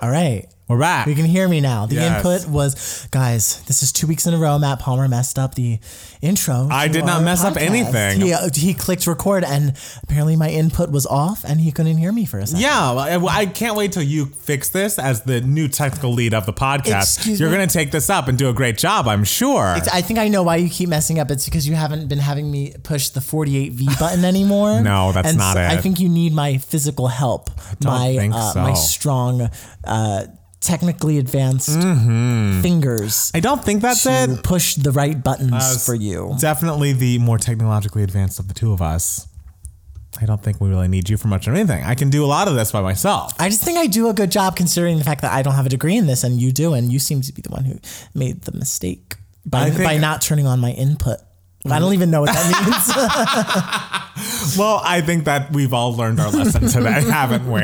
All right. We're back. You can hear me now. The Yes. input was, guys, this is two weeks in a row. Matt Palmer messed up the intro. I did not mess up anything. He, uh, he clicked record, and apparently my input was off, and he couldn't hear me for a second. Yeah, well, I I can't wait till you fix this as the new technical lead of the podcast. Excuse You're going to take this up and do a great job, I'm sure. I think I know why you keep messing up. It's because you haven't been having me push the 48V button anymore. No, that's and not so I think you need my physical help. my uh, my strong, uh, technically advanced mm-hmm. fingers I don't think that's to it. push the right buttons Us. for you. Definitely the more technologically advanced of the two of us. I don't think we really need you for much of anything. I can do a lot of this by myself. I just think I do a good job considering the fact that I don't have a degree in this and you do, and you seem to be the one who made the mistake by, by not turning on my input. I don't even know what that means. Well, I think that we've all learned our lesson today, haven't we?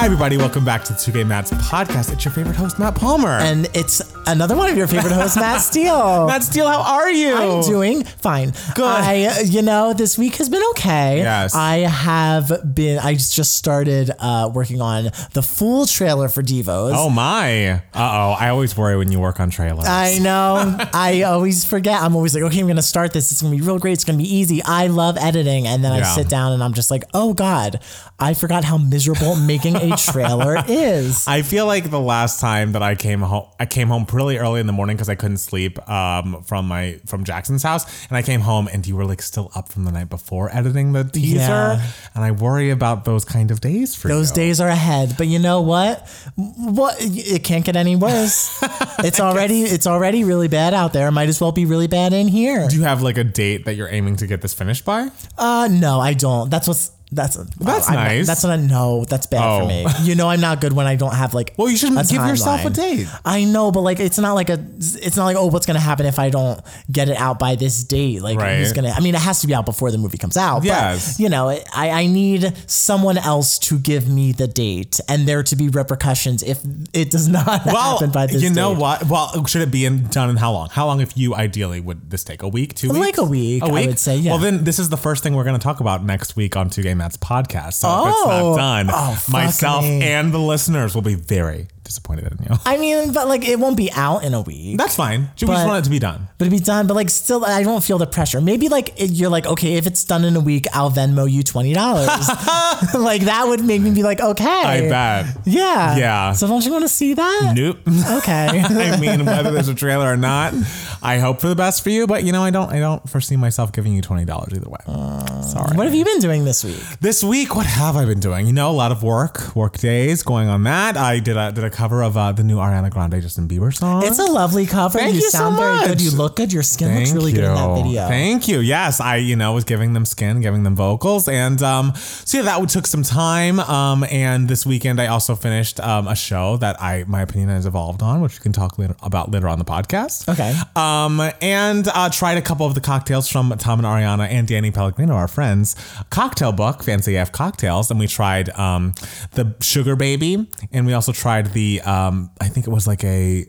Hi, everybody. Welcome back to the Two Gay Matt's podcast. It's your favorite host, Matt Palmer. and it's another one of your favorite hosts, Matt Steele. Matt Steele, how are you? I'm doing fine. Good. I, you know, this week has been okay. Yes. I have been. I just started uh, working on the full trailer for Devos. Oh, my. Uh oh. I always worry when you work on trailers. I know. I always forget. I'm always like, okay, I'm gonna start this. It's gonna be real great. It's gonna be easy. I love editing, and then I sit down and I'm just like, oh god, I forgot how miserable making a trailer is. I feel like the last time that I came home, I came home pretty early in the morning because I couldn't sleep um, from my from Jackson's house, and I came home and you were like still up from the night before editing the teaser, Yeah. and I worry about those kind of days for you. Those you. days are ahead, but you know what? What it can't get any worse. it's already it's already really bad out there. Might as well be really bad in here. Do you have like a date that you're aiming to get this finished by? Uh, no, I don't. That's what's that's That's I'm- nice. That's what I know. That's bad Oh. for me. You know, I'm not good when I don't have like. Well, you should give yourself a date. I know, but like, it's not like a. It's not like oh, what's gonna happen if I don't get it out by this date? Like, Right. who's gonna? I mean, it has to be out before the movie comes out. Yes. But, you know, I I need someone else to give me the date, and there to be repercussions if it does not Well, happen by this. you know date. what? Well, should it be in, done in how long? How long, if you ideally would this take? A week, two weeks? Like a week, a week, I would say, yeah. Well, then this is the first thing we're going to talk about next week on Two Gay Matt's podcast. So if it's Oh. not done, Oh, myself me. and the listeners will be very disappointed in you. I mean, but like, it won't be out in a week. That's fine. We just want it to be done. but it'd be done. But like, still, I don't feel the pressure. Maybe like it, you're like, okay, if it's done in a week, I'll Venmo you twenty dollars. like that would make me be like, okay, I bet. Yeah, Yeah. So don't you want to see that? Nope. Okay. I mean, whether there's a trailer or not, I hope for the best for you. But you know, I don't. I don't foresee myself giving you twenty dollars either way. Uh, Sorry. what have you been doing this week? This week, what have I been doing? You know, a lot of work, work days going on that. I did a did a cover of uh, the new Ariana Grande Justin Bieber song. It's a lovely cover. Thank you so sound very good. You look good. Your skin looks really good in that video. Thank you. Yes, I you know was giving them skin, giving them vocals, and um, so yeah, that took some time. Um, and this weekend I also finished um, a show that I my opinion has evolved on, which we can talk later about later on the podcast. Okay. Um, and uh, tried a couple of the cocktails from Tom and Ariana and Danny Pellegrino, our friends. Cocktail book, Fancy AF Cocktails, and we tried um, the Sugar Baby, and we also tried the um, I think it was like a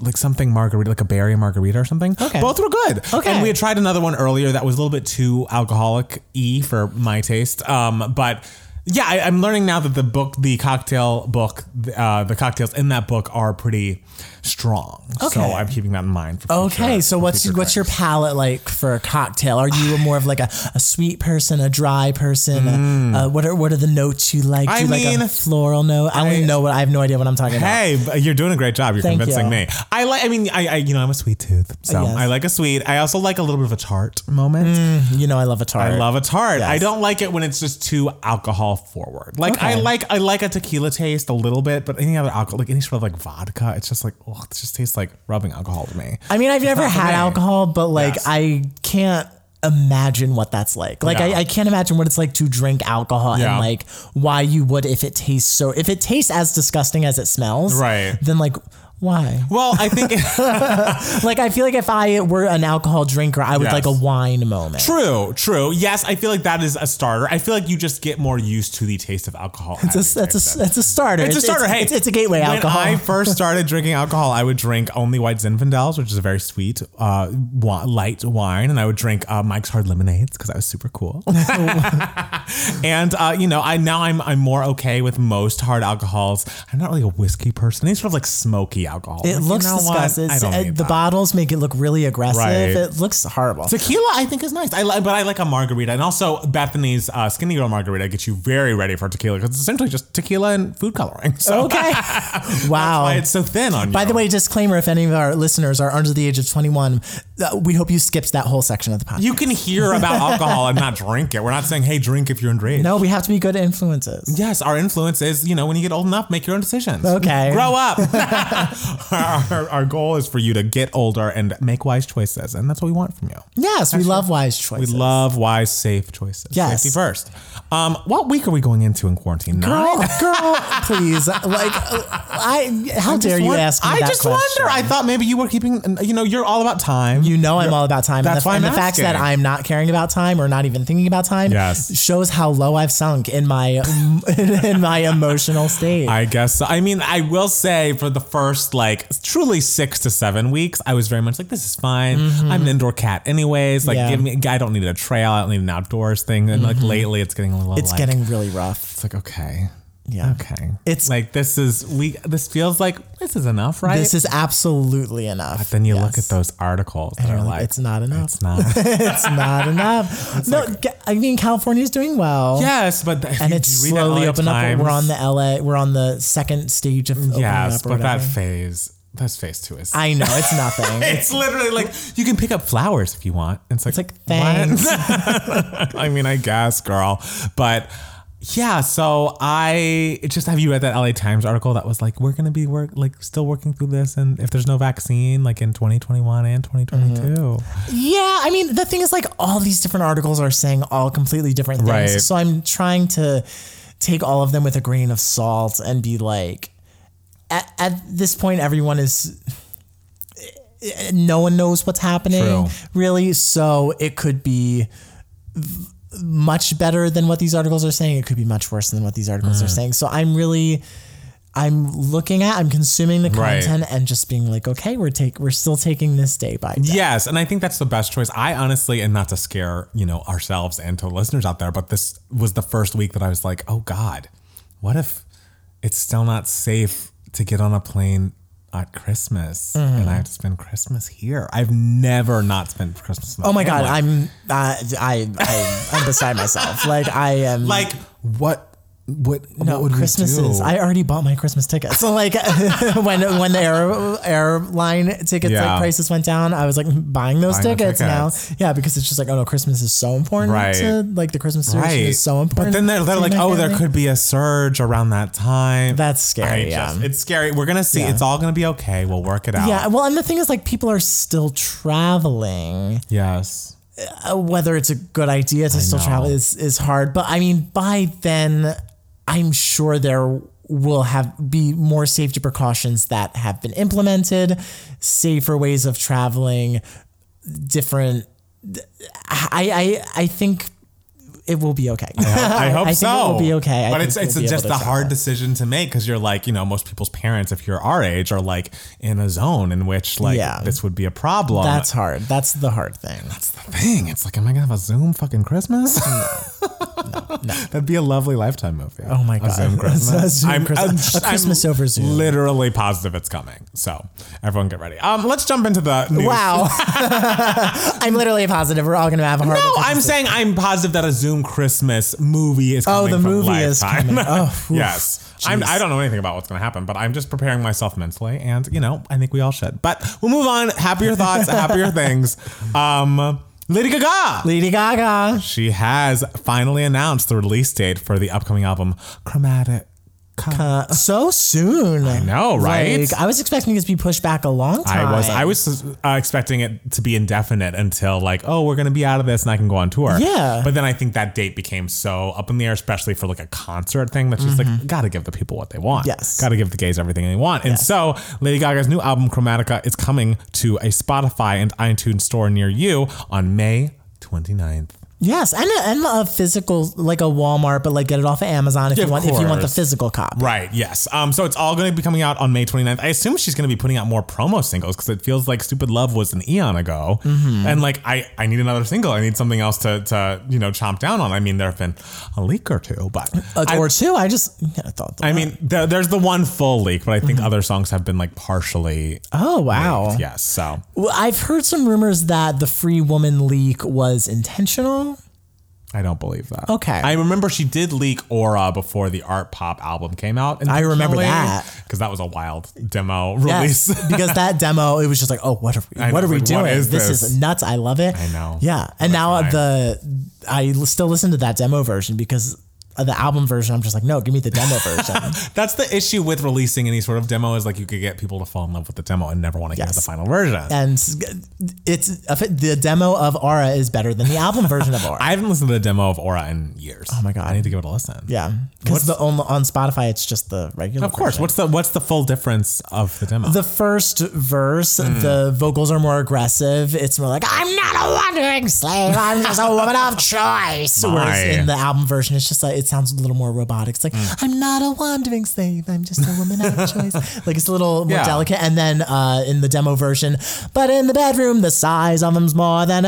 like something margarita, like a berry margarita or something. Okay. both were good. Okay. and we had tried another one earlier that was a little bit too alcoholic y for my taste. Um, but. Yeah, I, I'm learning now that the book, the cocktail book, uh, the cocktails in that book are pretty strong. Okay. So. I'm keeping that in mind. For Okay, so what's future what's your palate like for a cocktail? Are you more of like a, a sweet person, a dry person? Uh, what are what are the notes you like? Do Mm. I you like a mean, floral note? I don't even know what I have no idea what I'm talking about. Hey, you're doing a great job. You're Thank convincing you. me. I like. I mean, I, I you know I'm a sweet tooth, so Yes. I like a sweet. I also like a little bit of a tart moment. You know I love a tart. I love a tart. Yes. I don't like it when it's just too alcohol forward. Like I like I like a tequila taste a little bit, but any other alcohol, like any sort of like vodka, it's just like oh, it just tastes like rubbing alcohol to me. I mean, I've never not for had me. alcohol, but like Yes. I can't imagine what that's like. Like. I, I can't imagine what it's like to drink alcohol Yeah. and like why you would if it tastes so if it tastes as disgusting as it smells. Right. Then like Why? Well, I think Like, I feel like if I were an alcohol drinker, I would Yes. like a wine moment. true, true. Yes, I feel like that is a starter. I feel like you just get more used to the taste of alcohol. It's a, that's a, that's a starter. It's a starter. hey, It's, it's a gateway when alcohol. When I first started drinking alcohol, I would drink only white Zinfandels, which is a very sweet, uh, light wine, and I would drink uh, Mike's Hard Lemonades because I was super cool. and uh, you know, I now I'm I'm more okay with most hard alcohols. I'm not really a whiskey person. Any sort of like smoky alcohol. it Like, you looks know what? disgusting. Uh, the that. bottles make it look really aggressive. Right. It looks horrible. Tequila, I think, is nice. I like, but I like a margarita, and also Bethenny's uh, Skinny Girl margarita gets you very ready for tequila because it's essentially just tequila and food coloring. So okay. wow. why it's so thin on you. By the way, disclaimer: if any of our listeners are under the age of 21, uh, we hope you skipped that whole section of the podcast. You can hear about alcohol and not drink it. We're not saying, hey, drink if you're underage. no, we have to be good influences. Yes, our influence is, you know, when you get old enough, make your own decisions. Okay. Grow up. our, our, our goal is for you to get older and make wise choices. And that's what we want from you. Yes, we love wise choices. We love wise, safe choices. Yes. Safety first. Um, what week are we going into in quarantine? Girl, Nine? girl, please. Like, I. How dare you ask me I that just question? wonder. I thought maybe you were keeping, you know, you're all about time. You know I'm all about time. That's and the, why and I'm the fact that. I'm not caring about time or not even thinking about time Yes. shows how low I've sunk in my in my emotional state. I guess. So. I mean, I will say for the first like truly six to seven weeks, I was very much like, this is fine. I'm an indoor cat, anyways. Like, Mm-hmm. Yeah. give me. I don't need a trail. I don't need an outdoors thing. And like lately, it's getting a little. it's like, getting really rough. It's like okay. Yeah. Okay. It's- like this is we. This feels like this is enough, right? This is absolutely enough. But then you look at those articles that And are you're like, it's not enough. It's not. it's not enough. no, ga- I mean California's doing well. yes, but if And it's slowly opening up. We're on the LA. We're on the second stage of Yes, but that phase. That's phase two is. I know it's nothing. it's literally like you can pick up flowers if you want. It's like, It's like thanks. I mean, I guess, girl. But yeah, so I just have you read that LA Times article that was like, we're gonna be work like still working through this, and if there's no vaccine, like in 2021 and 2022. Mm-hmm. Yeah, I mean, the thing is, like, all these different articles are saying all completely different things. Right. So I'm trying to take all of them with a grain of salt and be like, at, at this point, everyone is. No one knows what's happening, True. really. So it could be much better than what these articles are saying. It could be much worse than what these articles Mm. are saying. So I'm really. I'm looking at, I'm consuming the Right. content and just being like, okay, we're take, we're still taking this day by day. Yes, and I think that's the best choice. I honestly, and not to scare you know ourselves and to listeners out there, but this was the first week that I was like, oh God, what if it's still not safe to get on a plane at Christmas Mm-hmm. and I have to spend Christmas here? I've never not spent Christmas. Oh my god. I'm uh, I I I'm beside myself. Like I am like what? What? no what would Christmas is. I already bought my Christmas tickets. So like when when the air, airline tickets Yeah. like prices went down, I was like buying those Buying the tickets, now. Yeah, because it's just like oh no, Christmas is so important. Right. To, like the Christmas tradition Right. is so important. But then they're, they're like, oh, there could be a surge around that time. That's scary. I yeah. just- it's scary. We're gonna see. It's all gonna be okay. We'll work it out. yeah, well, and the thing is, like, people are still traveling. Yes. uh, whether it's a good idea to still know. travel is is hard. But I mean, by then, I'm sure there will have be more safety precautions that have been implemented, safer ways of traveling, different. I I I think it will be okay. I hope think so. It will be okay. But it's we'll it's be just a hard travel. decision to make because you're like you know most people's parents if you're our age are like in a zone in which like Yeah. this would be a problem. That's hard. That's the hard thing. That's the thing. It's like, am I gonna have a Zoom fucking Christmas? No. That'd be a lovely lifetime movie. Oh my A God. Zoom Christmas. A Zoom Christmas- a Christmas over Zoom. Literally positive it's coming. So everyone get ready. Um, let's jump into the news. Wow. I'm literally positive we're all going to have a hard No, I'm saying I'm positive that a Zoom Christmas movie is Oh, coming. the from movie is Lifetime. coming. Oh, yes. I'm, I don't know anything about what's going to happen, but I'm just preparing myself mentally, and you know, I think we all should. But we'll move on. Happier thoughts, happier things. Um, Lady Gaga. Lady Gaga. She has finally announced the release date for the upcoming album Chromatica So soon. I know, right? Like, I was expecting it to be pushed back a long time. I was I was uh, expecting it to be indefinite until like oh we're gonna be out of this and I can go on tour. Yeah. But then I think that date became so up in the air, especially for like a concert thing. That's just like gotta give the people what they want. Mm-hmm. Yes. Gotta give the gays everything they want. And Yes. so Lady Gaga's new album Chromatica is coming to a Spotify and iTunes store near you on May 29th. Yes, and a, and a physical like a Walmart, but like get it off of Amazon if Of you want if you want the physical copy. Right. Yes. Um. So it's all going to be coming out on May 29th. I assume she's going to be putting out more promo singles because it feels like "Stupid Love" was an eon ago, Mm-hmm. and like I I need another single. I need something else to to you know chomp down on. I mean, there have been a leak or two, but I, or two. I just yeah, I thought. I mean, there, there's the one full leak, but I think other songs have been like partially. oh wow. Yes. So Well, I've heard some rumors that the Free Woman leak was intentional. I don't believe that. Okay. I remember she did leak Aura before the Art Pop album came out. And I remember that. because that was a wild demo release. Yes, because that demo, it was just like, oh, what are we, I what know, are we like, doing? what is this, this? is nuts. I love it. I know. Yeah, and now the I still listen to that demo version because Uh, the album version. I'm just like, no, give me the demo version. That's the issue with releasing any sort of demo is like you could get people to fall in love with the demo and never want to hear Yes. the final version. and it's uh, the demo of Aura is better than the album version of Aura. I haven't listened to the demo of Aura in years. Oh my God. I need to give it a listen. yeah, because the on, on Spotify it's just the regular. Of course. version. What's the what's the full difference of the demo? The first verse, hmm. the vocals are more aggressive. It's more like, I'm not a wandering slave. I'm just a woman of choice. My. Whereas in the album version, it's just like, it sounds a little more robotic. It's like, I'm not a wandering slave. I'm just a woman of choice. Like it's a little more Yeah. delicate. And then uh, in the demo version, but in the bedroom, the size of them's more than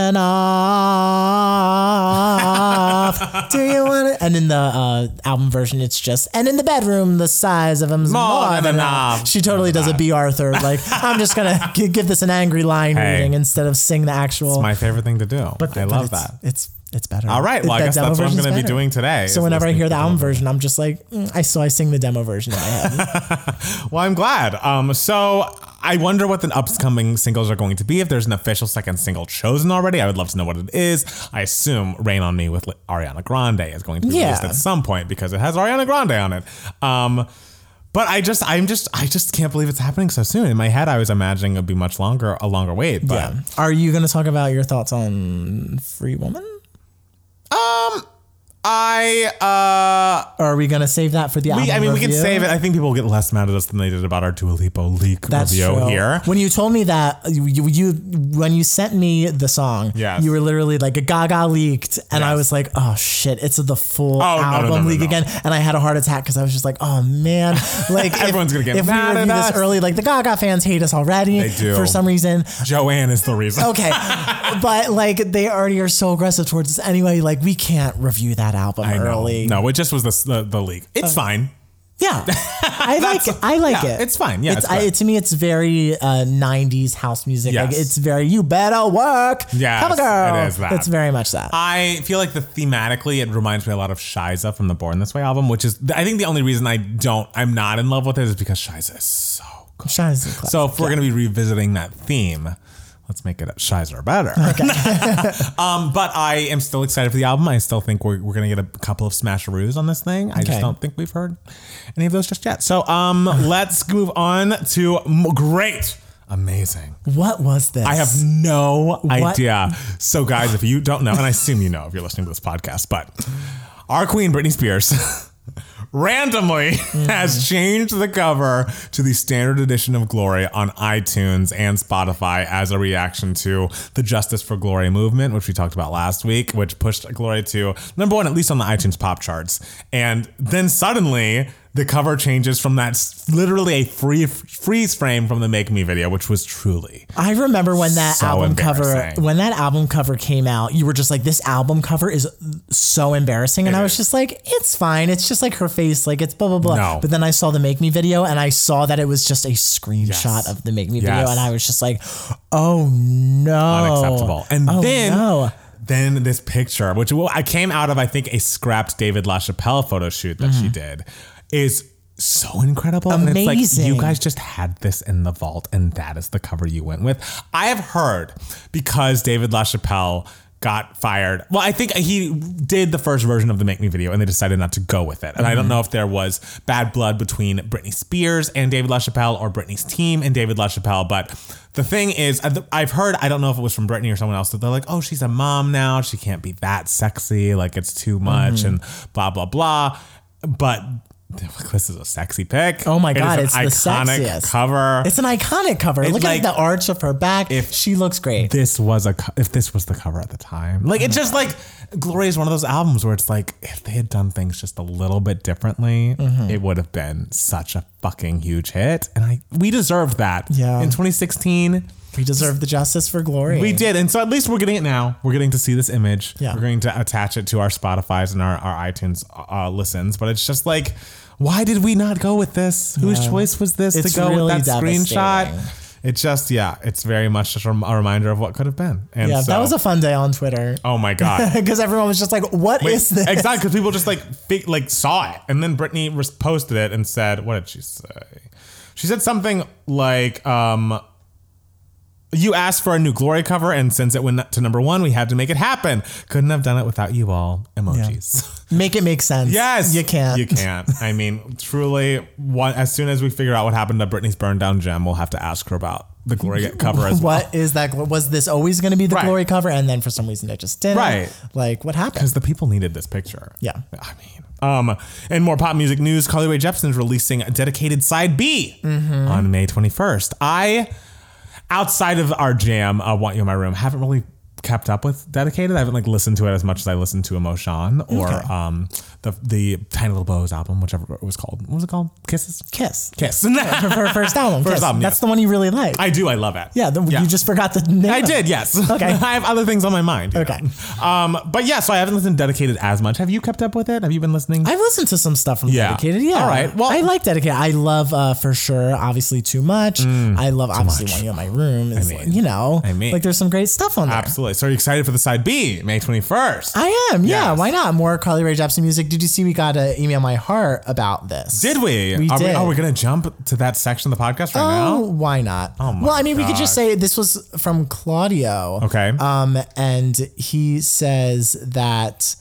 enough. Do you want it? And in the uh, album version, it's just, and in the bedroom, the size of them's more, than, enough. She totally does a Bea Arthur. Like, I'm just going to give this an angry line Hey. reading instead of sing the actual. It's my favorite thing to do. But I but love it's, that. It's it's better. All right. Well, I guess that's what I'm going to be doing today. So whenever I hear the album version, I'm just like, mm, I so I sing the demo version in my head. Well, I'm glad. Um, so I wonder what the upcoming singles are going to be. If there's an official second single chosen already, I would love to know what it is. I assume "Rain on Me" with Ariana Grande is going to be Yeah. released at some point because it has Ariana Grande on it. Um, but I just, I'm just, I just can't believe it's happening so soon. In my head, I was imagining it would be much longer, a longer wait. But yeah. Are you going to talk about your thoughts on Free Woman? Um, I, uh, are we going to save that for the album we, I mean, we can save it. I think people will get less mad at us than they did about our Dua Lipa leak That's review true. here. When you told me that you, you, when you sent me the song, Yes. you were literally like a Gaga leaked, and I was like, oh shit, it's the full Oh, no, no, album no, no, leak again, and I had a heart attack because I was just like, oh man, like if- Everyone's gonna get if mad we at review us. this early, like the Gaga fans hate us already They do. for some reason. Joanne is the reason. Okay, but like they already are so aggressive towards us anyway. Like we can't review that album I know. early. No, it just was the the, the leak. It's fine. Yeah, I like it. I like yeah, it. it's fine. Yeah, it's, it's I, to me, it's very uh, '90s house music. Like it's very you better work. Yeah, Come on, girl. it is that. It's very much that. I feel like the thematically it reminds me a lot of Scheiße from the Born This Way album, which is I think the only reason I don't I'm not in love with it is because Scheiße is so good. Classic. So if we're gonna be revisiting that theme, let's make it Scheiße or better. um, but I am still excited for the album. I still think we're, we're gonna get a couple of smasheroos on this thing. I Okay. just don't think we've heard any of those just yet. So um, let's move on to m- great. Amazing. what was this? I have no idea. So, guys, if you don't know, and I assume you know if you're listening to this podcast, but our queen, Britney Spears, randomly mm-hmm. has changed the cover to the standard edition of Glory on iTunes and Spotify as a reaction to the Justice for Glory movement, which we talked about last week, which pushed Glory to number one, at least on the iTunes pop charts. And then suddenly, the cover changes from that literally a free freeze frame from the Make Me video, which was truly I remember when that So album cover when that album cover came out, you were just like, this album cover is so embarrassing. And It I was is. just like, it's fine. It's just like her face, like it's blah blah blah. No. But then I saw the Make Me video and I saw that it was just a screenshot Yes. of the Make Me Yes. video, and I was just like, oh no. unacceptable. And Oh, then no. then this picture, which I came out of, I think a scrapped David LaChapelle photo shoot that she mm-hmm. did, is so incredible. And it's like Amazing. you guys just had this in the vault, and that is the cover you went with. I have heard because David LaChapelle got fired. Well, I think he did the first version of the Make Me video and they decided not to go with it. And I don't mm-hmm. know if there was bad blood between Britney Spears and David LaChapelle or Britney's team and David LaChapelle. But the thing is, I've heard, I don't know if it was from Britney or someone else, that they're like, oh, she's a mom now. She can't be that sexy. Like it's too much mm-hmm. and blah, blah, blah. But this is a sexy pic. Oh my It god, it's the iconic sexiest cover. It's an iconic cover. Look like- at the arch of her back. If- she looks great. this was a co- if this was the cover at the time like it's just like gloria is one of those albums where it's like if they had done things just a little bit differently Mm-hmm. it would have been such a fucking huge hit and i we deserved that Yeah. in 2016 we deserve the justice for glory. we did and so at least we're getting it now we're getting to see this image Yeah. we're going to attach it to our spotify's and our, our itunes uh, listens but it's just like why did we not go with this whose Yeah. choice was this It's to go really with that screenshot it just yeah it's very much just a reminder of what could have been and Yeah, so, that was a fun day on Twitter. Oh my god! Because everyone was just like, "What is Wait, this?" Exactly, because people just like like saw it, and then Britney posted it and said, "What did she say?" She said something like, um, "You asked for a new Glory cover, and since it went to number one, we had to make it happen. Couldn't have done it without you all." Emojis. Make it make sense. Yes, you can't. You can't. I mean, truly, one, as soon as we figure out what happened to Britney's burned down gem, we'll have to ask her about the Glory cover as well. What is that? Was this always going to be the Right. glory cover, and then for some reason it just didn't? Right. Like what happened? because the people needed this picture. Yeah. I mean, um, in more pop music news, Carly Rae Jepsen is releasing a dedicated side B Mm-hmm. on May 21st. I, outside of our jam, I Want You in My Room, haven't really kept up with dedicated. I haven't like listened to it as much as I listened to Emotion or Okay. um the the Tiny Little Bows album, whichever it was called. What was it called? Kisses. Kiss. Kiss. For her first album. First Kiss. album, That's the one you really like. I do. I love it. yeah, the, you just forgot the name. I did, yes. Okay. I have other things on my mind. Okay. know. Um, but yeah, so I haven't listened to Dedicated as much. Have you kept up with it? Have you been listening? I've listened to some stuff from Yeah. Dedicated. Yeah. All right. Well- I like Dedicated. I love uh, for sure. Obviously, too much. I love obviously Mm, much. when you in my room. Is mean- like, you know, I mean- like there's some great stuff on there. Absolutely. So are you excited for the side B, May 21st? I am. Yeah. Yes. Why not? More Carly Rae Jepsen music. Did you see we got an email my heart about this? Did we? We are did. We, are we going to jump to that section of the podcast right Oh, now? why not? Oh my well, I mean, we could just say this was from Claudio. Okay. Um, and he says that.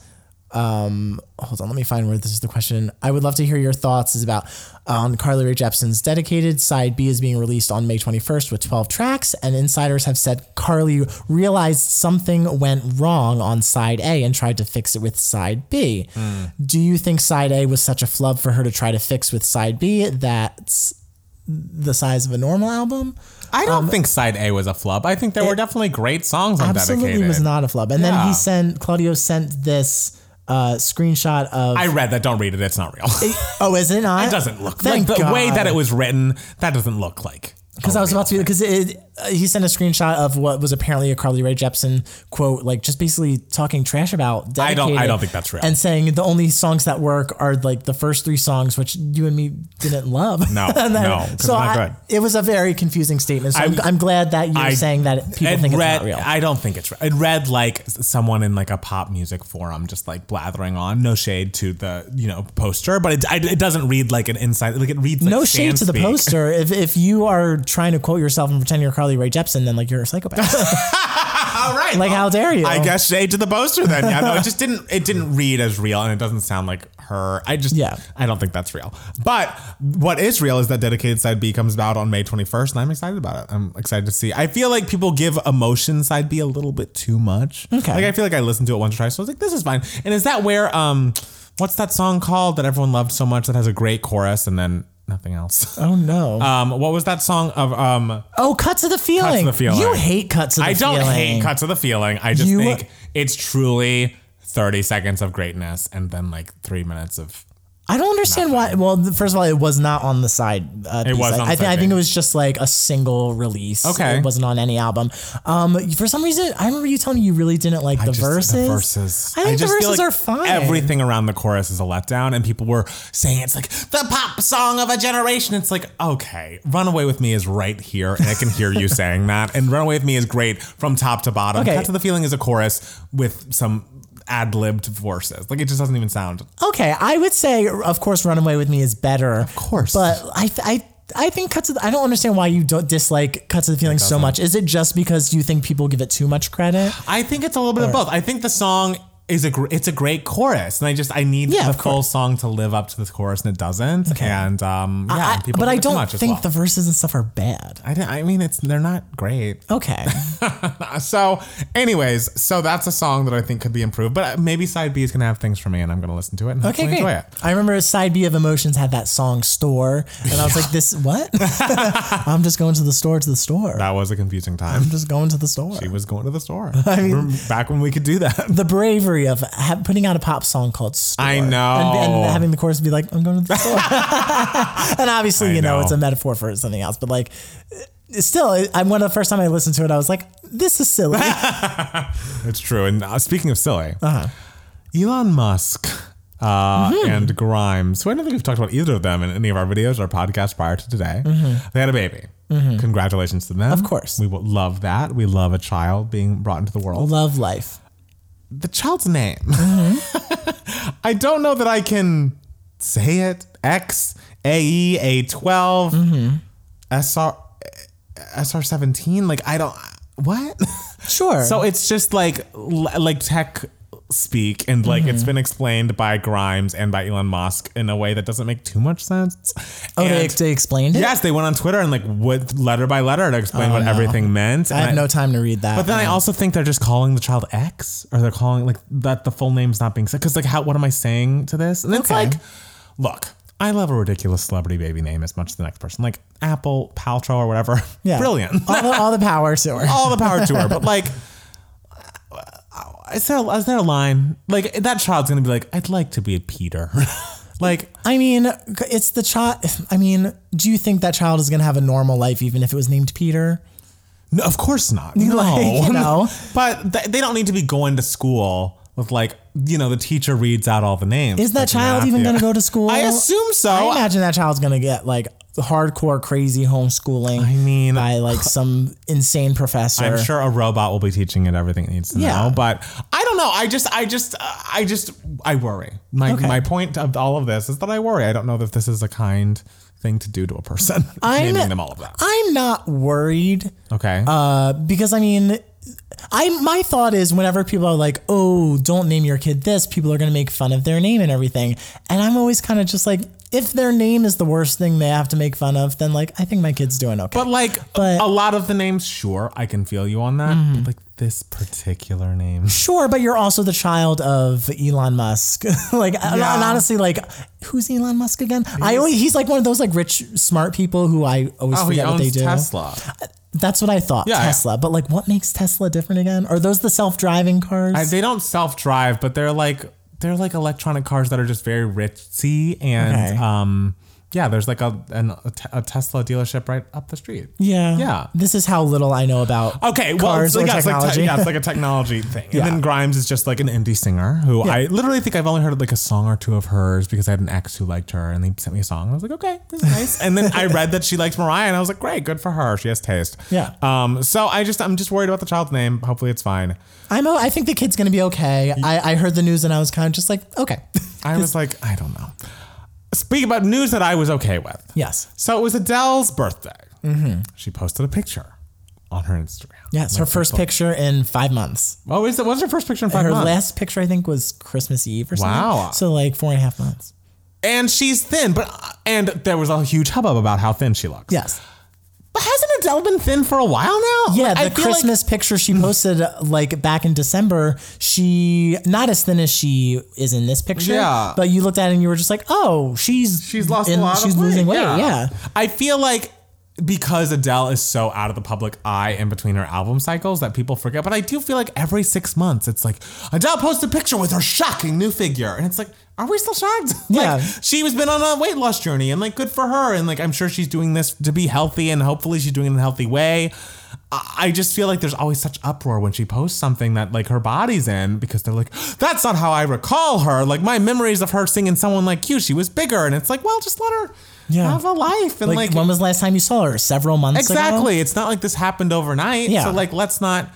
Um, hold on, let me find where this is the question. I would love to hear your thoughts. Is about on Carly Rae Jepsen's dedicated side B is being released on May 21st with 12 tracks, and insiders have said Carly realized something went wrong on side A and tried to fix it with side B. Hmm. Do you think side A was such a flub for her to try to fix with side B that's the size of a normal album? I don't think side A was a flub. I think there were definitely great songs on absolutely Dedicated. was not a flub. And then he sent Claudio sent this uh, screenshot of. I read that. Don't read it. It's not real. oh, is it not? it doesn't look Thank like the way that it was written. That doesn't look like. Because I was about to because it, Uh, he sent a screenshot of what was apparently a Carly Rae Jepsen quote, like just basically talking trash about. I don't- I don't think that's real. And saying the only songs that work are like the first three songs, which you and me didn't love. No, And then- no, So I- it was a very confusing statement. So I'm, I'm glad that you're I- saying that people think read, it's not real. I don't think it's real. It read like someone in like a pop music forum just like blathering on. No shade to the you know poster, but it, I, it doesn't read like an inside. Like it reads like no shade to the poster. If, if you are trying to quote yourself and pretend you're Carly Rae Jepsen, then like you're a psychopath. All right, Like, how dare you? I guess shade to the poster then. Yeah, no, it just didn't. It didn't read as real, and it doesn't sound like her. I just, Yeah. I don't think that's real. But what is real is that dedicated side B comes out on May 21st, and I'm excited about it. I'm excited to see. I feel like people give emotion side B a little bit too much. Okay. like I feel like I listened to it once or twice, so I was like, this is fine. And is that where um, what's that song called that everyone loved so much that has a great chorus and then nothing else? oh no. Um, what was that song of um? oh, cut to the feeling. Cut to the Feeling. You hate Cut to the Feeling. I don't hate Cut to the Feeling. I just You- think it's truly 30 seconds of greatness and then like three minutes of. I don't understand why. Well, th- first of all, it was not on the side. Uh, It wasn't side. on I, think side I B. think it was just like a single release. Okay. it wasn't on any album. Um, for some reason, I remember you telling me you really didn't like I the just- verses. The verses. I think the just feel verses like are fine. Everything around the chorus is a letdown, and people were saying it's like the pop song of a generation. It's like, okay, Runaway with Me is right here, and I can hear you saying that. And Runaway with Me is great from top to bottom. Okay. Cut to the Feeling is a chorus with some ad libbed verses. Like it just doesn't even sound. Okay, I would say, of course, "Runaway with Me" is better. Of course. but I, I I think cuts. Of the, I don't understand why you don't dislike Cut to the Feeling so much. Is it just because you think people give it too much credit? I think it's a little bit of both. I think the song is a gr- it's a great chorus, and I just I need Yeah, the full course. song to live up to this chorus, and it doesn't. Okay. And um, yeah, I- and people but I don't think well. the verses and stuff are bad. I, didn't- I mean, it's they're not great. Okay. So, anyways, so that's a song that I think could be improved, but maybe side B is gonna have things for me, and I'm gonna listen to it and Okay, enjoy it. I remember side B of Emotions had that song Store, and I was like, "This what? I'm just going to the store to the store. That was a confusing time. I'm just going to the store." He was going to the store. I mean, back when we could do that. the of ha- putting out a pop song called Store. I know. And, and having the chorus be like, I'm going to the store. and obviously, I you know, know. it's a metaphor for something else, but like, still, I when the first time I listened to it, I was like, this is silly. It's true. And uh, speaking of silly, Uh-huh. Elon Musk uh, Mm-hmm. and Grimes, who I don't think we've talked about either of them in any of our videos or podcasts prior to today, they had a baby. Congratulations to them. Mm-hmm. Of course. We love that. We love a child being brought into the world. Love life. The child's name. Mm-hmm. I don't know that I can say it. X A E A 12 Mm-hmm. SR SR 17. Like, I don't. What? Sure. So it's just like like tech speak and like Mm-hmm. it's been explained by Grimes and by Elon Musk in a way that doesn't make too much sense. oh, they, And- they explained it? yes, they went on Twitter and like went letter by letter to explain Oh, what no. everything meant. I And have no time to read that. But then I also think they're just calling the child X, or they're calling like that the full name's not being said. Because like, how what am I saying to this? And it's Okay. like, look, I love a ridiculous celebrity baby name as much as the next person, like Apple, Paltrow, or whatever. yeah. brilliant. all, the, all the power to her. all the power to her. But like, is there, is there a line? Like, that child's to be like, I'd like to be a Peter. like, I mean, it's the child. I mean, do you think that child is to have a normal life even if it was named Peter? no, of course not. No. Like, you know. But th- they don't need to be going to school with like, you know, the teacher reads out all the names. Is that child even going to go to school? I assume so. I imagine that child's going to get like hardcore, crazy homeschooling. I mean- by like some insane professor. I'm sure a robot will be teaching it everything it needs to Yeah. know, but I don't know. I just, I just, I just, I worry. My Okay. my point of all of this is that I worry. I don't know that this is a kind thing to do to a person. I'm- naming them all of that. I'm not worried Okay. uh, because I mean, I my thought is whenever people are like, "Oh, don't name your kid this," people are going to make fun of their name and everything, and I'm always kind of just like, if their name is the worst thing they have to make fun of, then like I think my kid's doing okay. but like but- Mm-hmm. a lot of the names, sure, I can feel you on that. But like this particular name, Sure, but you're also the child of Elon Musk. like, and honestly, like, who's Elon Musk again? I always, he's like one of those like rich, smart people who I always oh, forget what they do. Tesla. That's what I thought, Yeah, yeah. Tesla. But like, what makes Tesla different again? Are those the self-driving cars? I, they don't self drive, but they're like they're like electronic cars that are just very ritzy and Okay. um yeah. There's like a, an, a Tesla dealership right up the street. yeah, Yeah. This is how little I know about Okay, well, cars it's, yeah, it's like technology. te- yeah, it's like a technology thing. Yeah. And then Grimes is just like an indie singer who I literally think I've only heard like a song or two of hers because I had an ex who liked her and they sent me a song. And I was like, okay, this is nice. and then I read that she likes Mariah and I was like, great, good for her. She has taste. Yeah. Um. So I just I'm just worried about the child's name. Hopefully it's fine. I'm. I think the kid's gonna be okay. I, I heard the news and I was kind of just like, okay, I was like, I don't know. Speaking about news that I was okay with. yes, So it was Adele's birthday. Mm-hmm. She posted a picture on her Instagram. yes. Her first picture in five months. Oh, is it? What's her first picture in five Her months? Her last picture, I think, was Christmas Eve or something. Wow. So like four and a half months. and she's thin, but and there was a huge hubbub about how thin she looks. Yes. But hasn't Adele been thin for a while now? Yeah, Like, the feel like- Christmas picture she posted like back in December, she not as thin as she is in this picture. Yeah. But you looked at it and you were just like, oh, she's she's lost in- a lot She's of weight. losing weight. Yeah. I feel like because Adele is so out of the public eye in between her album cycles that people forget. But I do feel like every six months it's like Adele posts a picture with her shocking new figure, and it's like, are we still shocked? Yeah. like, she was been on a weight loss journey, and like good for her, and like I'm sure she's doing this to be healthy, and hopefully she's doing it in a healthy way. I I just feel like there's always such uproar when she posts something that like her body's in because they're like, that's not how I recall her. Like my memories of her singing someone like you, she was bigger. And it's like, well, just let her Yeah. have a life. And Like, like, when was the last time you saw her? Several months ago. exactly. It's not like this happened overnight. Yeah. So like, let's not,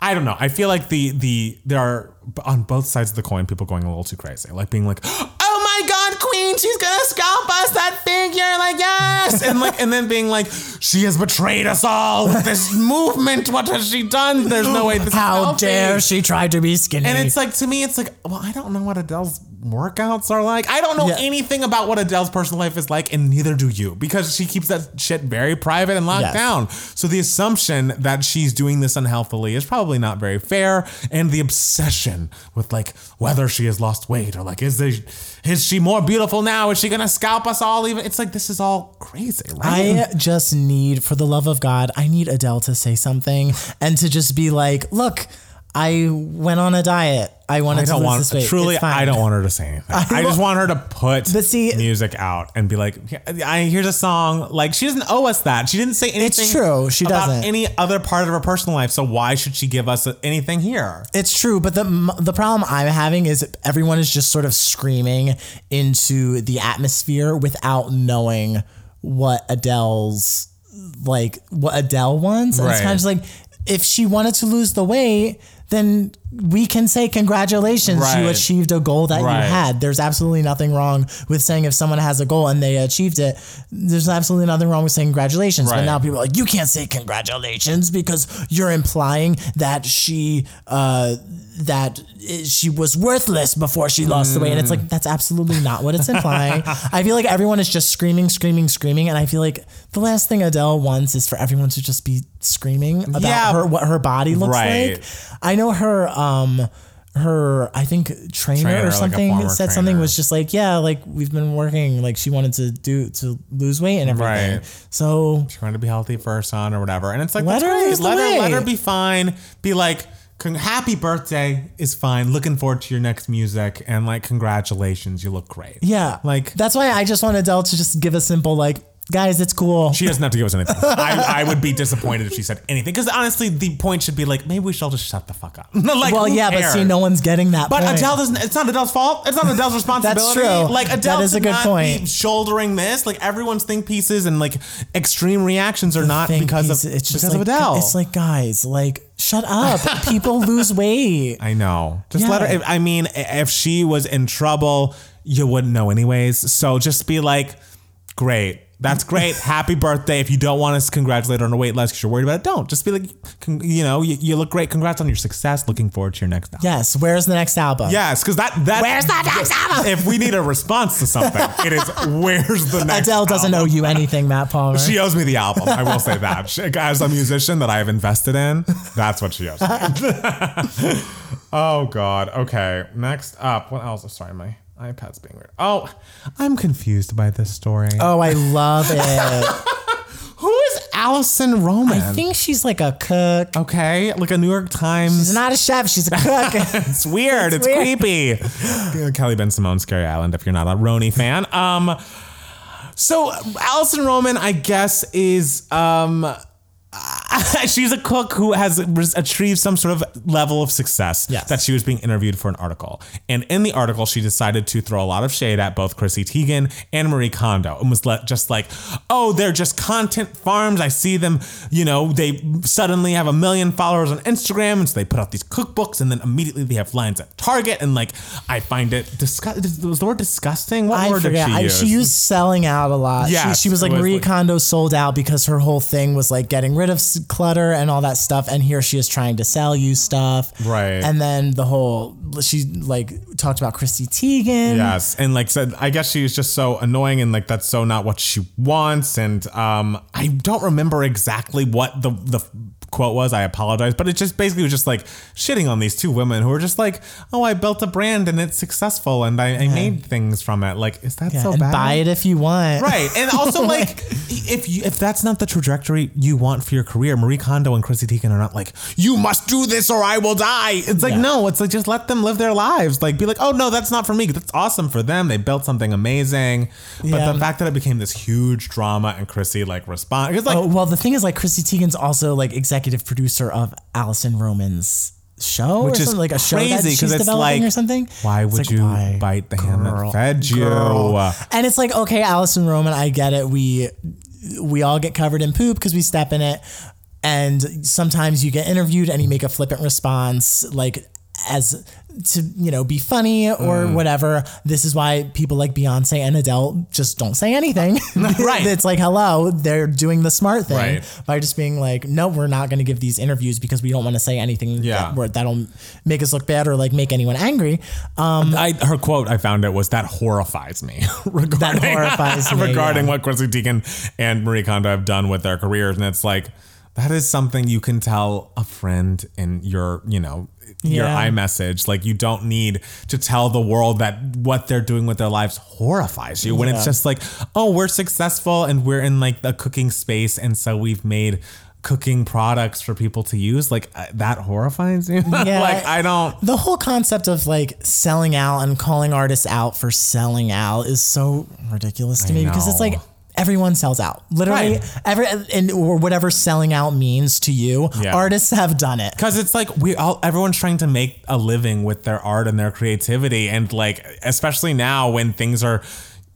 I don't know. I feel like the, the, there are on both sides of the coin, people going a little too crazy. Like being like, oh my God, queen, she's going to scalp us that figure, like yes, and like and then being like, she has betrayed us all with this movement. What has she done? There's no way this is How dare she try to be skinny? And it's like to me, it's like, well, I don't know what Adele's workouts are like. I don't know Yeah. anything about what Adele's personal life is like, and neither do you, because she keeps that shit very private and locked Yes. down. So the assumption that she's doing this unhealthily is probably not very fair. And the obsession with like whether she has lost weight or like is there, is she more beautiful now? Is she gonna scalp us all? Even it's like this is all crazy, right? I just need, for the love of God, I need Adele to say something and to just be like, look, I went on a diet. I wanted I to don't lose want this weight. truly. I don't want her to say anything. I, just want her to put But see- music out and be like, "I here's a song." Like she doesn't owe us that. She didn't say anything. It's true. She about doesn't. any other part of her personal life. So why should she give us anything here? It's true, but the the problem I'm having is everyone is just sort of screaming into the atmosphere without knowing what Adele's like what Adele wants. And it's kind of like if she wanted to lose the weight, then we can say congratulations, you achieved a goal that Right. you had. There's absolutely nothing wrong with saying if someone has a goal and they achieved it, there's absolutely nothing wrong with saying congratulations. But now people are like, you can't say congratulations because you're implying that she uh, that she was worthless before she lost the weight. And it's like that's absolutely not what it's implying. I feel like everyone is just screaming, screaming, screaming, and I feel like the last thing Adele wants is for everyone to just be screaming about Yeah. her what her body looks Right. like. I know her um her I think trainer, Trainer, or something former said something was just like yeah like we've been working like she wanted to do to lose weight and everything. Right. So Trying to be healthy for her son or whatever. And it's like Let her lose Let her let her be fine. Be like. Happy birthday is fine. Looking forward to your next music and like congratulations, you look great. yeah, Like that's why I just want Adele to just give a simple like guys it's cool. She doesn't have to give us anything. I, I would be disappointed if she said anything because honestly, the point should be like maybe we should all just shut the fuck up. like, well, yeah, but see, no one's getting that. But point. Adele doesn't. It's not Adele's fault. It's not Adele's responsibility. That's true. Like Adele is a good not point. Shouldering this. Like everyone's think pieces and like extreme reactions are not because of it's just because like, of Adele. It's like guys, like shut up. People lose weight. I know. Just let her. I mean, if she was in trouble, you wouldn't know anyways. So just be like, great. That's great. Happy birthday. If you don't want us to congratulate on a weight loss because you're worried about it, don't. Just be like, con- you know, you, you look great. Congrats on your success. Looking forward to your next album. Yes. Where's the next album? Yes, because that that Where's the next album? If we need a response to something, it is where's the next. Adele doesn't album? owe you anything, Matt Palmer. She owes me the album. I will say that. She- As a musician that I have invested in, that's what she owes me. oh God. Okay. Next up, what else? Sorry, my iPad's being weird. Oh, I'm confused by this story. oh, I love it. Who is Alison Roman? I think she's like a cook. Okay, like a New York Times. She's not a chef. She's a cook. It's weird. It's, weird. creepy. Kelly Bensimon, Scary Island. If you're not a Roni fan, um, so Alison Roman, I guess, is um. she's a cook who has achieved some sort of level of success Yes. that she was being interviewed for an article. And in the article, she decided to throw a lot of shade at both Chrissy Teigen and Marie Kondo and was let, just like, oh, they're just content farms. I see them, you know, they suddenly have a million followers on Instagram. And so they put out these cookbooks and then immediately they have lines at Target. And like, I find it disgusting. Was the word disgusting? What I word forget. did she I, use? she used selling out a lot. Yes, she, she was like was Marie like- Kondo sold out because her whole thing was like getting rid of clutter and all that stuff. And here she is trying to sell you stuff. Right. And then the whole she like talked about Chrissy Teigen. Yes, and like said, I guess she was just so annoying, and like that's so not what she wants. And um, I don't remember exactly what the the quote was. I apologize, but it just basically was just like shitting on these two women who were just like, "Oh, I built a brand and it's successful, and I, I made things from it." Like, is that Yeah, so and bad? buy it if you want. Right, and also like if you if that's not the trajectory you want for your career, Marie Kondo and Chrissy Teigen are not like you must do this or I will die. It's like Yeah. no, it's like just let them live their lives. Like be like, oh no, that's not for me. That's awesome for them. They built something amazing, but the fact that it became this huge drama and Chrissy like respond because like Oh, well, the thing is, like, Chrissy Teigen's also like executive producer of Alison Roman's show, Which or is something, like a show that she's developing like, or something. why would like, you why? bite the hand that fed you? girl. And it's like, okay, Allison Roman, I get it. We we all get covered in poop because we step in it, and sometimes you get interviewed and you make a flippant response, like as to you know be funny or Mm. whatever. This is why people like Beyonce and Adele just don't say anything. Right. it's like hello, they're doing the smart thing Right. by just being like, no, we're not going to give these interviews because we don't want to say anything Yeah. That, that'll make us look bad or like make anyone angry. Um, I, her quote I found it was that horrifies me regarding, horrifies me, regarding yeah. what Chrissy Teigen and Marie Kondo have done with their careers, and it's like that is something you can tell a friend in your you know your Yeah. iMessage. Like you don't need to tell the world that what they're doing with their lives horrifies you when it's just like oh we're successful and we're in like the cooking space and so we've made cooking products for people to use like uh, that horrifies you Yeah. like i don't the whole concept of like selling out and calling artists out for selling out is so ridiculous to I me because it's like everyone sells out literally Right. every and or whatever selling out means to you Yeah. artists have done it Because it's like we all everyone's trying to make a living with their art and their creativity, and like especially now when things are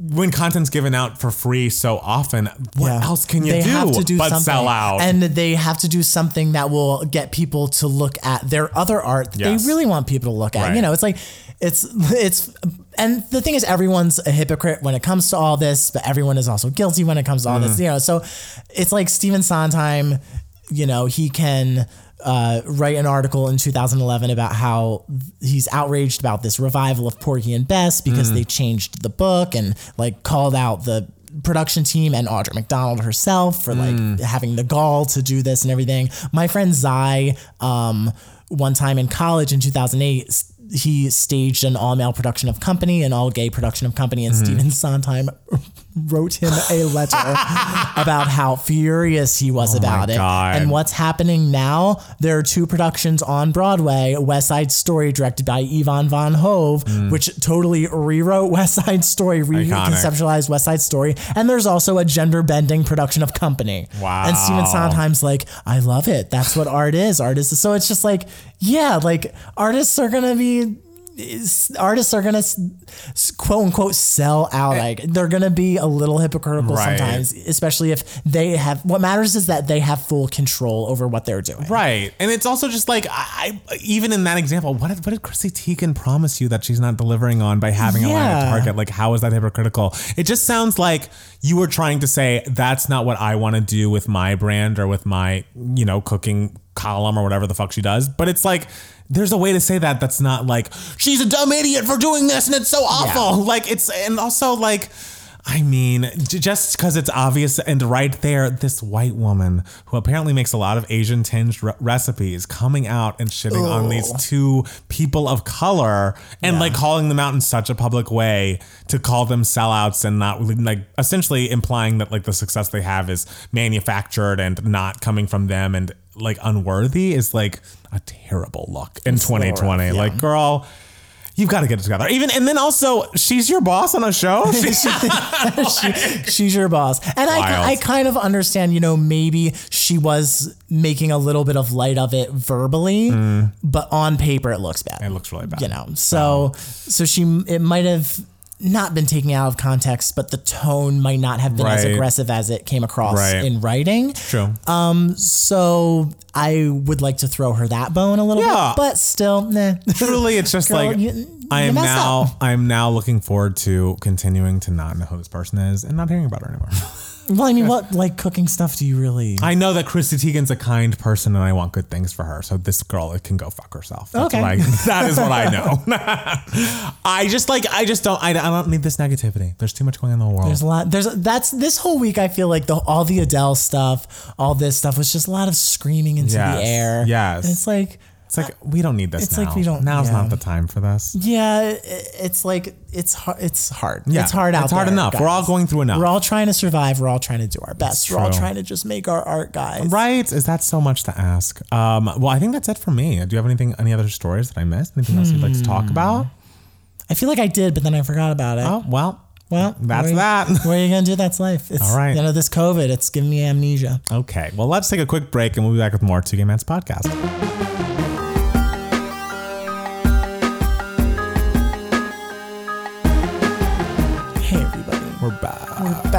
when content's given out for free so often, what Yeah. else can you they do, have to do but something. sell out? and they have to do something that will get people to look at their other art that Yes. they really want people to look at Right. you know it's like it's it's and the thing is everyone's a hypocrite when it comes to all this but everyone is also guilty when it comes to all Mm. this you know so it's like Stephen Sondheim you know he can uh, write an article in 2011 about how he's outraged about this revival of Porgy and Bess because they changed the book and like called out the production team and Audra McDonald herself for like having the gall to do this and everything. My friend Zai, um, one time in college in 2008, he staged an all male production of Company, an all gay production of Company, and Stephen Sondheim wrote him a letter about how furious he was oh about it. God. And what's happening now? There are two productions on Broadway West Side Story, directed by Ivo van Hove, hmm. which totally rewrote West Side Story, reconceptualized West Side Story. And there's also a gender bending production of Company. Wow. And Stephen Sondheim's like, I love it. That's what art is. Art is. So it's just like, yeah, like artists are going to be. Is- Artists are gonna quote unquote sell out. Eh. Like they're gonna be a little hypocritical Right. sometimes, especially if they have. What matters is that they have full control over what they're doing. Right, and it's also just like I, even in that example, what did what did Chrissy Teigen promise you that she's not delivering on by having a line at Target? Like, how is that hypocritical? It just sounds like you were trying to say that's not what I want to do with my brand or with my you know cooking column or whatever the fuck she does. But it's like there's a way to say that that's not like she's a dumb idiot for doing this and it's so awful. Like it's and also like. I mean, just because it's obvious and right there, this white woman who apparently makes a lot of Asian tinged re- recipes coming out and shitting on these two people of color and like calling them out in such a public way to call them sellouts and not like essentially implying that like the success they have is manufactured and not coming from them and like unworthy is like a terrible look in little 2020. rough, yeah. Like, girl. You've got to get it together. Even and then also, she's your boss on a show. She's- she, she's your boss. And I, Wild. I kind of understand, you know, maybe she was making a little bit of light of it verbally, but on paper it looks bad. Mm. It looks really bad. You know, so so she it might have not been taken out of context, but the tone might not have been as aggressive as it came across Right. in writing. True. Um, so I would like to throw her that bone a little Yeah. bit, but still, nah. Truly, it's just Girl, like you- I am now. up. I am now looking forward to continuing to not know who this person is and not hearing about her anymore. well, I mean, what like cooking stuff do you really? I know that Chrissy Teigen's a kind person and I want good things for her. So this girl it can go fuck herself. That's Okay. what I, that is what I know. I just like. I just don't. I, I don't need this negativity. There's too much going on in the world. There's a lot. There's that's this whole week. I feel like the all the Adele stuff, all this stuff was just a lot of screaming into Yes, the air. yes. And it's like, it's like we don't need this It's now. like we don't- Now's yeah. not the time for this. yeah, it's like it's hard. It's hard. Yeah, it's hard out it's hard there, enough. We're all going through enough. We're all trying to survive. We're all trying to do our best. We're all trying to just make our art, guys. Right? Is that so much to ask? Um, well, I think that's it for me. Do you have anything, any other stories that I missed? Anything else you'd like to talk about? I feel like I did, but then I forgot about it. Oh, well, well, that's that. What are you gonna do? That's life. It's, All right. You know, this COVID, it's giving me amnesia. Okay. Well, let's take a quick break and we'll be back with more Two Gay Matts podcast.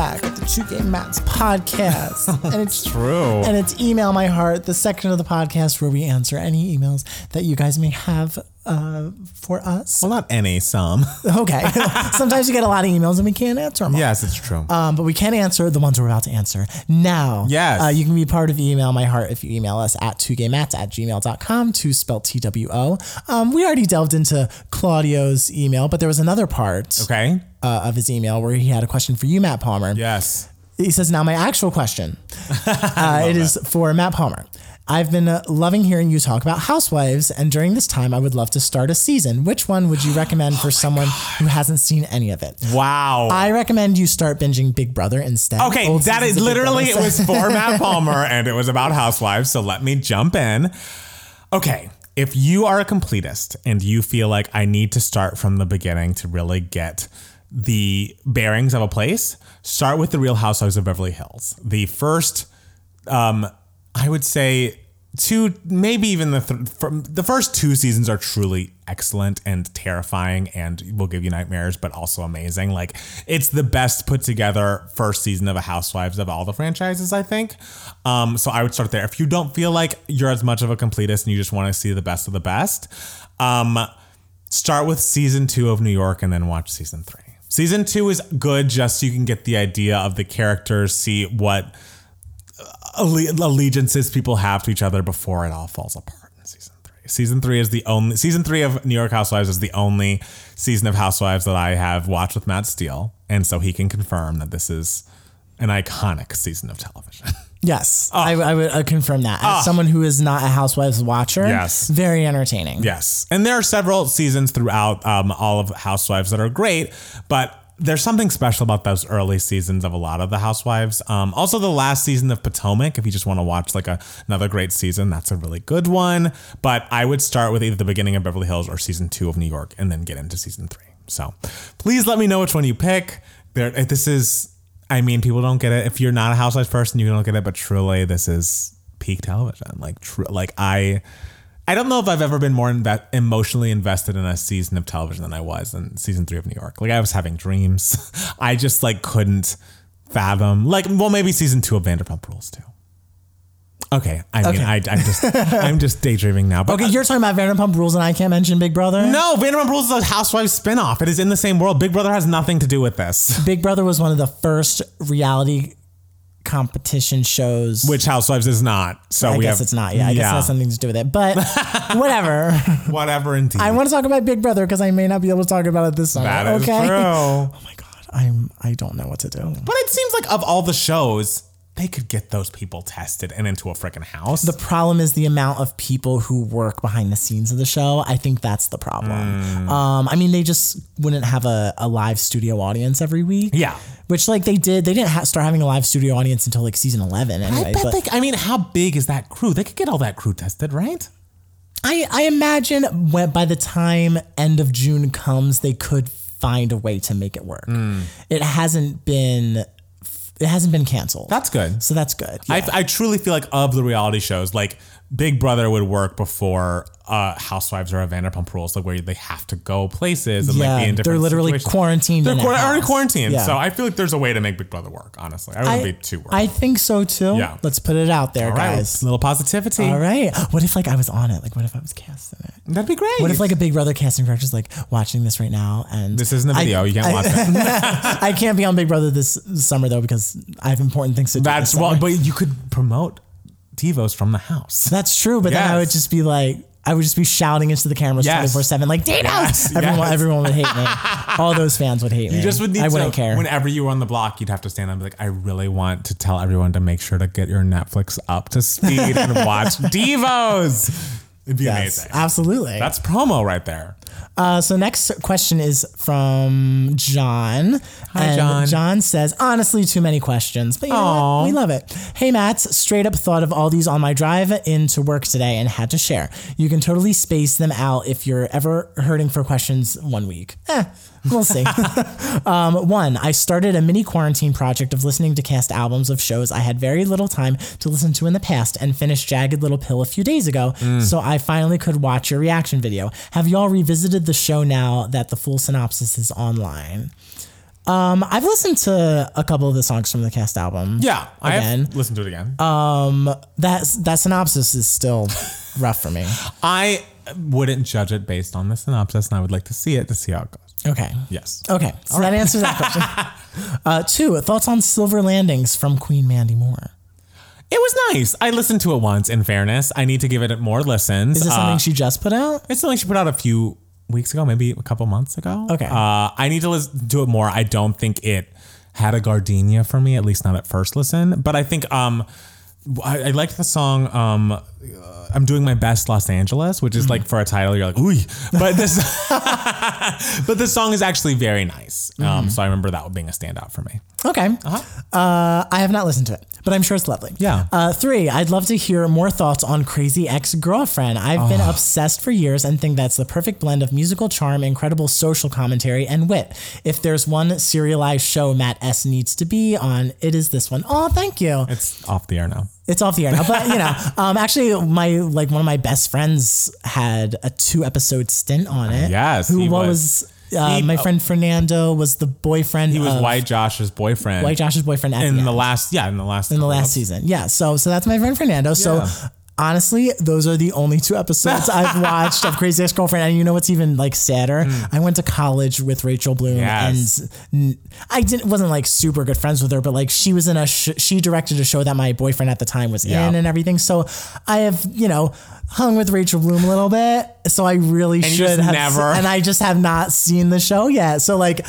Back. At the Two Gay Matts podcast. and it's True. And it's Email My Heart, the section of the podcast where we answer any emails that you guys may have uh, for us. well, not any, some. Okay. Sometimes you get a lot of emails and we can't answer them. all. yes, it's true. Um, but we can answer the ones we're about to answer now. Yes. Uh, you can be part of Email My Heart if you email us at 2gaymats at gmail.com, to spelled T W O. Um, we already delved into Claudio's email, but there was another part okay. uh, of his email where he had a question for you, Matt Palmer. Yes. He says, Now, my actual question uh, it is for Matt Palmer. I've been uh, loving hearing you talk about housewives, and during this time, I would love to start a season. Which one would you recommend for someone who hasn't seen any of it? Wow. I recommend you start binging Big Brother instead. Okay, Old that is literally it was for Matt Palmer and it was about housewives. So let me jump in. Okay, if you are a completist and you feel like I need to start from the beginning to really get the bearings of a place, start with the Real Housewives of Beverly Hills. The first, um, I would say two, maybe even the th- the first two seasons are truly excellent and terrifying and will give you nightmares, but also amazing. Like it's the best put together first season of a Housewives of all the franchises, I think. Um, so I would start there. If you don't feel like you're as much of a completist and you just want to see the best of the best, um, start with season two of New York and then watch season three. Season two is good just so you can get the idea of the characters, see what allegiances people have to each other before it all falls apart in season three. Season three is the only season three of New York Housewives is the only season of Housewives that I have watched with Matt Steele, and so he can confirm that this is an iconic season of television. Yes, I, I would confirm that. As someone who is not a Housewives watcher, Yes. very entertaining. Yes. And there are several seasons throughout um, all of Housewives that are great, but there's something special about those early seasons of a lot of the Housewives. Um, also, the last season of Potomac, if you just want to watch like a, another great season, that's a really good one. But I would start with either the beginning of Beverly Hills or season two of New York and then get into season three. So please let me know which one you pick. There, this is, I mean, people don't get it. If you're not a Housewives person, you don't get it, but truly, this is peak television. Like, tr- like I. I don't know if I've ever been more inve- emotionally invested in a season of television than I was in season three of New York. Like I was having dreams. I just like couldn't fathom. Like, well, maybe season two of Vanderpump Rules too. Okay, I mean, Okay. I, I'm just, I'm just daydreaming now. But Okay, you're talking about Vanderpump Rules, and I can't mention Big Brother. no, Vanderpump Rules is a Housewives spinoff. It is in the same world. Big Brother has nothing to do with this. Big Brother was one of the first reality competition shows. Which Housewives is not. So I we guess have, it's not. Yeah, I guess it has something to do with it. But whatever. whatever. Indeed, I want to talk about Big Brother because I may not be able to talk about it this summer. that is okay. true. Oh my god, I'm. I don't know what to do. But it seems like of all the shows, they could get those people tested and into a freaking house. The problem is the amount of people who work behind the scenes of the show. I think that's the problem. Hmm. Um, I mean, they just wouldn't have a, a live studio audience every week. Yeah. Which, like, they did. They didn't ha- start having a live studio audience until like season 11 anyway. I bet but they, I mean, how big is that crew? They could get all that crew tested, right? I, I imagine when, by the time end of June comes, they could find a way to make it work. Hmm. It hasn't been. It hasn't been canceled. That's good. so that's good. Yeah. I, I truly feel like of the reality shows, like Big Brother would work before uh, Housewives or a Vanderpump Rules, like where they have to go places and yeah, like be in different they're literally situations. quarantined. They're in quar- already quarantined, Yeah. so I feel like there's a way to make Big Brother work. Honestly, I wouldn't I, be too worried. I think so too. Yeah. Let's put it out there, all right, guys. a little positivity. All right. What if like I was on it? Like what if I was casting it? That'd be great. What if like a Big Brother casting director is like watching this right now and this isn't a I- video? you can't I, watch it. I can't be on Big Brother this summer though because I have important things to do. That's well, but you could promote Devos from the house. That's true, but then I would just be like, I would just be shouting into the cameras Yes. twenty four seven, like Dinos. Yes, Everyone, yes. everyone would hate me. All those fans would hate me. You just would need I to. wouldn't care. Whenever you were on the block, you'd have to stand up and be like, I really want to tell everyone to make sure to get your Netflix up to speed and watch Devos. It'd be yes, amazing. absolutely. That's promo right there. Uh, so next question is from John. Hi, And John. John says, honestly, too many questions, but you know we love it. Hey, Matt, straight up thought of all these on my drive into work today and had to share. You can totally space them out if you're ever hurting for questions one week. Eh, we'll see. um, one, I started a mini quarantine project of listening to cast albums of shows I had very little time to listen to in the past and finished Jagged Little Pill a few days ago, so I finally could watch your reaction video. Have y'all revisited the show now that the full synopsis is online? Um, I've listened to a couple of the songs from the cast album. Yeah, I Again. have listened to it again. That that synopsis is still rough for me. I wouldn't judge it based on the synopsis, and I would like to see it to see how it goes. Okay. Yes. Okay. So that answers that question. uh, two thoughts on Silver Landings from Queen Mandy Moore. It was nice. I listened to it once. In fairness, I need to give it more listens. Is this Uh, something she just put out? It's something she put out a few weeks ago, maybe a couple months ago. Okay. Uh, I need to listen to it more. I don't think it had a gardenia for me, at least not at first listen. But I think um, I, I liked the song. Um, uh, I'm doing my best, Los Angeles, which is like for a title, you're like, ooh. But this, but this song is actually very nice. Um, so I remember that being a standout for me. Okay. Uh, I have not listened to it, but I'm sure it's lovely. Yeah. Uh, three, I'd love to hear more thoughts on Crazy Ex Girlfriend. I've been obsessed for years and think that's the perfect blend of musical charm, incredible social commentary, and wit. If there's one serialized show Matt S needs to be on, it is this one. Oh, thank you. It's off the air now. It's off the air now, but you know, um, actually, my like one of my best friends had a two episode stint on it. Yes, who was. was, uh, He- my friend Fernando was the boyfriend. He was of White Josh's boyfriend. White Josh's boyfriend in the the last, yeah, in the last, in the last season. Yeah. So so that's my friend Fernando. So Yeah. Honestly, those are the only two episodes I've watched of Crazy Ex Girlfriend. And you know what's even like sadder? Hmm. I went to college with Rachel Bloom. Yes. and I didn't wasn't like super good friends with her, but like she was in a sh- she directed a show that my boyfriend at the time was Yeah. in and everything. So I have you know hung with Rachel Bloom a little bit. So I really you should have never- and I just have not seen the show yet. So like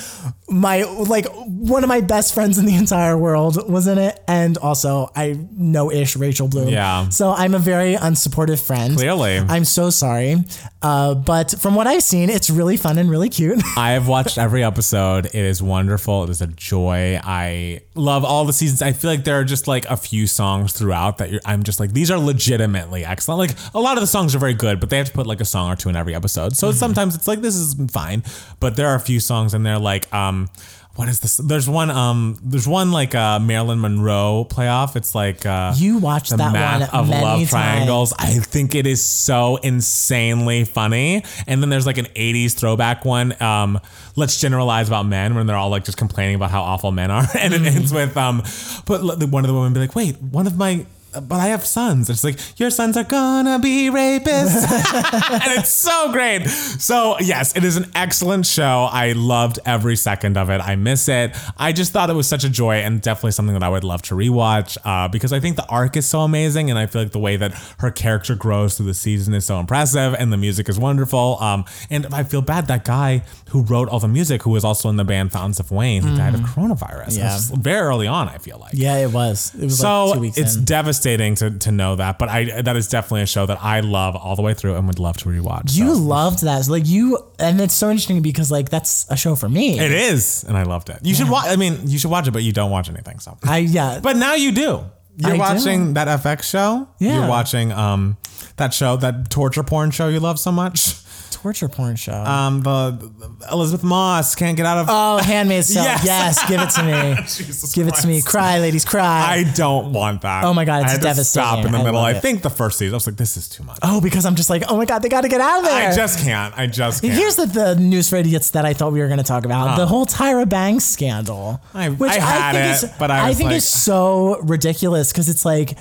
my like one of my best friends in the entire world was in it, and also I know ish Rachel Bloom. Yeah. So I'm a very unsupportive friend. Clearly. I'm so sorry, uh, but from what I've seen, it's really fun and really cute. I have watched every episode. It is wonderful. It is a joy. I love all the seasons. I feel like there are just like a few songs throughout that you're, I'm just like, these are legitimately excellent. Like a lot of the songs are very good, but they have to put like a song or two in every episode. So sometimes it's like, this is fine. But there are a few songs in there like, um, what is this? There's one, um, there's one like uh, Marilyn Monroe playoff. It's like uh, You watched the that math one of love times. triangles. I think it is so insanely funny. And then there's like an 80s throwback one. Um, let's generalize about men when they're all like just complaining about how awful men are. And it ends with um, but one of the women be like, wait, one of my but I have sons. It's like your sons are gonna be rapists, and it's so great. So yes, it is an excellent show. I loved every second of it. I miss it. I just thought it was such a joy and definitely something that I would love to rewatch uh, because I think the arc is so amazing, and I feel like the way that her character grows through the season is so impressive, and the music is wonderful. Um, and I feel bad that guy who wrote all the music, who was also in the band Fountains of Wayne, who died of coronavirus. Yeah. Very early on. I feel like. yeah, it was. It was So like two weeks it's in. Devastating to, to know that, but I that is definitely a show that I love all the way through and would love to rewatch. you so. loved that. Like you, and it's so interesting because like that's a show for me. it is, and I loved it. You should watch. I mean, you should watch it, but you don't watch anything. So, I yeah. but now you do. You're I do. watching that FX show. Yeah. You're watching um that show, that torture porn show you love so much. Torture porn show. Um, the, the Elisabeth Moss can't get out of. oh, Handmaid's Tale. Yes. Yes. give it to me. Jesus give it to me. Cry, ladies, cry. I don't want that. Oh my God, it's I to Stop in the I middle. I think the first season. I was like, this is too much. oh, because I'm just like, oh my god, they got to get out of there. I just can't. I just can't. Here's the, the news for idiots that I thought we were going to talk about: the whole Tyra Banks scandal. I- I had think it, is, but I was think like- is so ridiculous because it's like.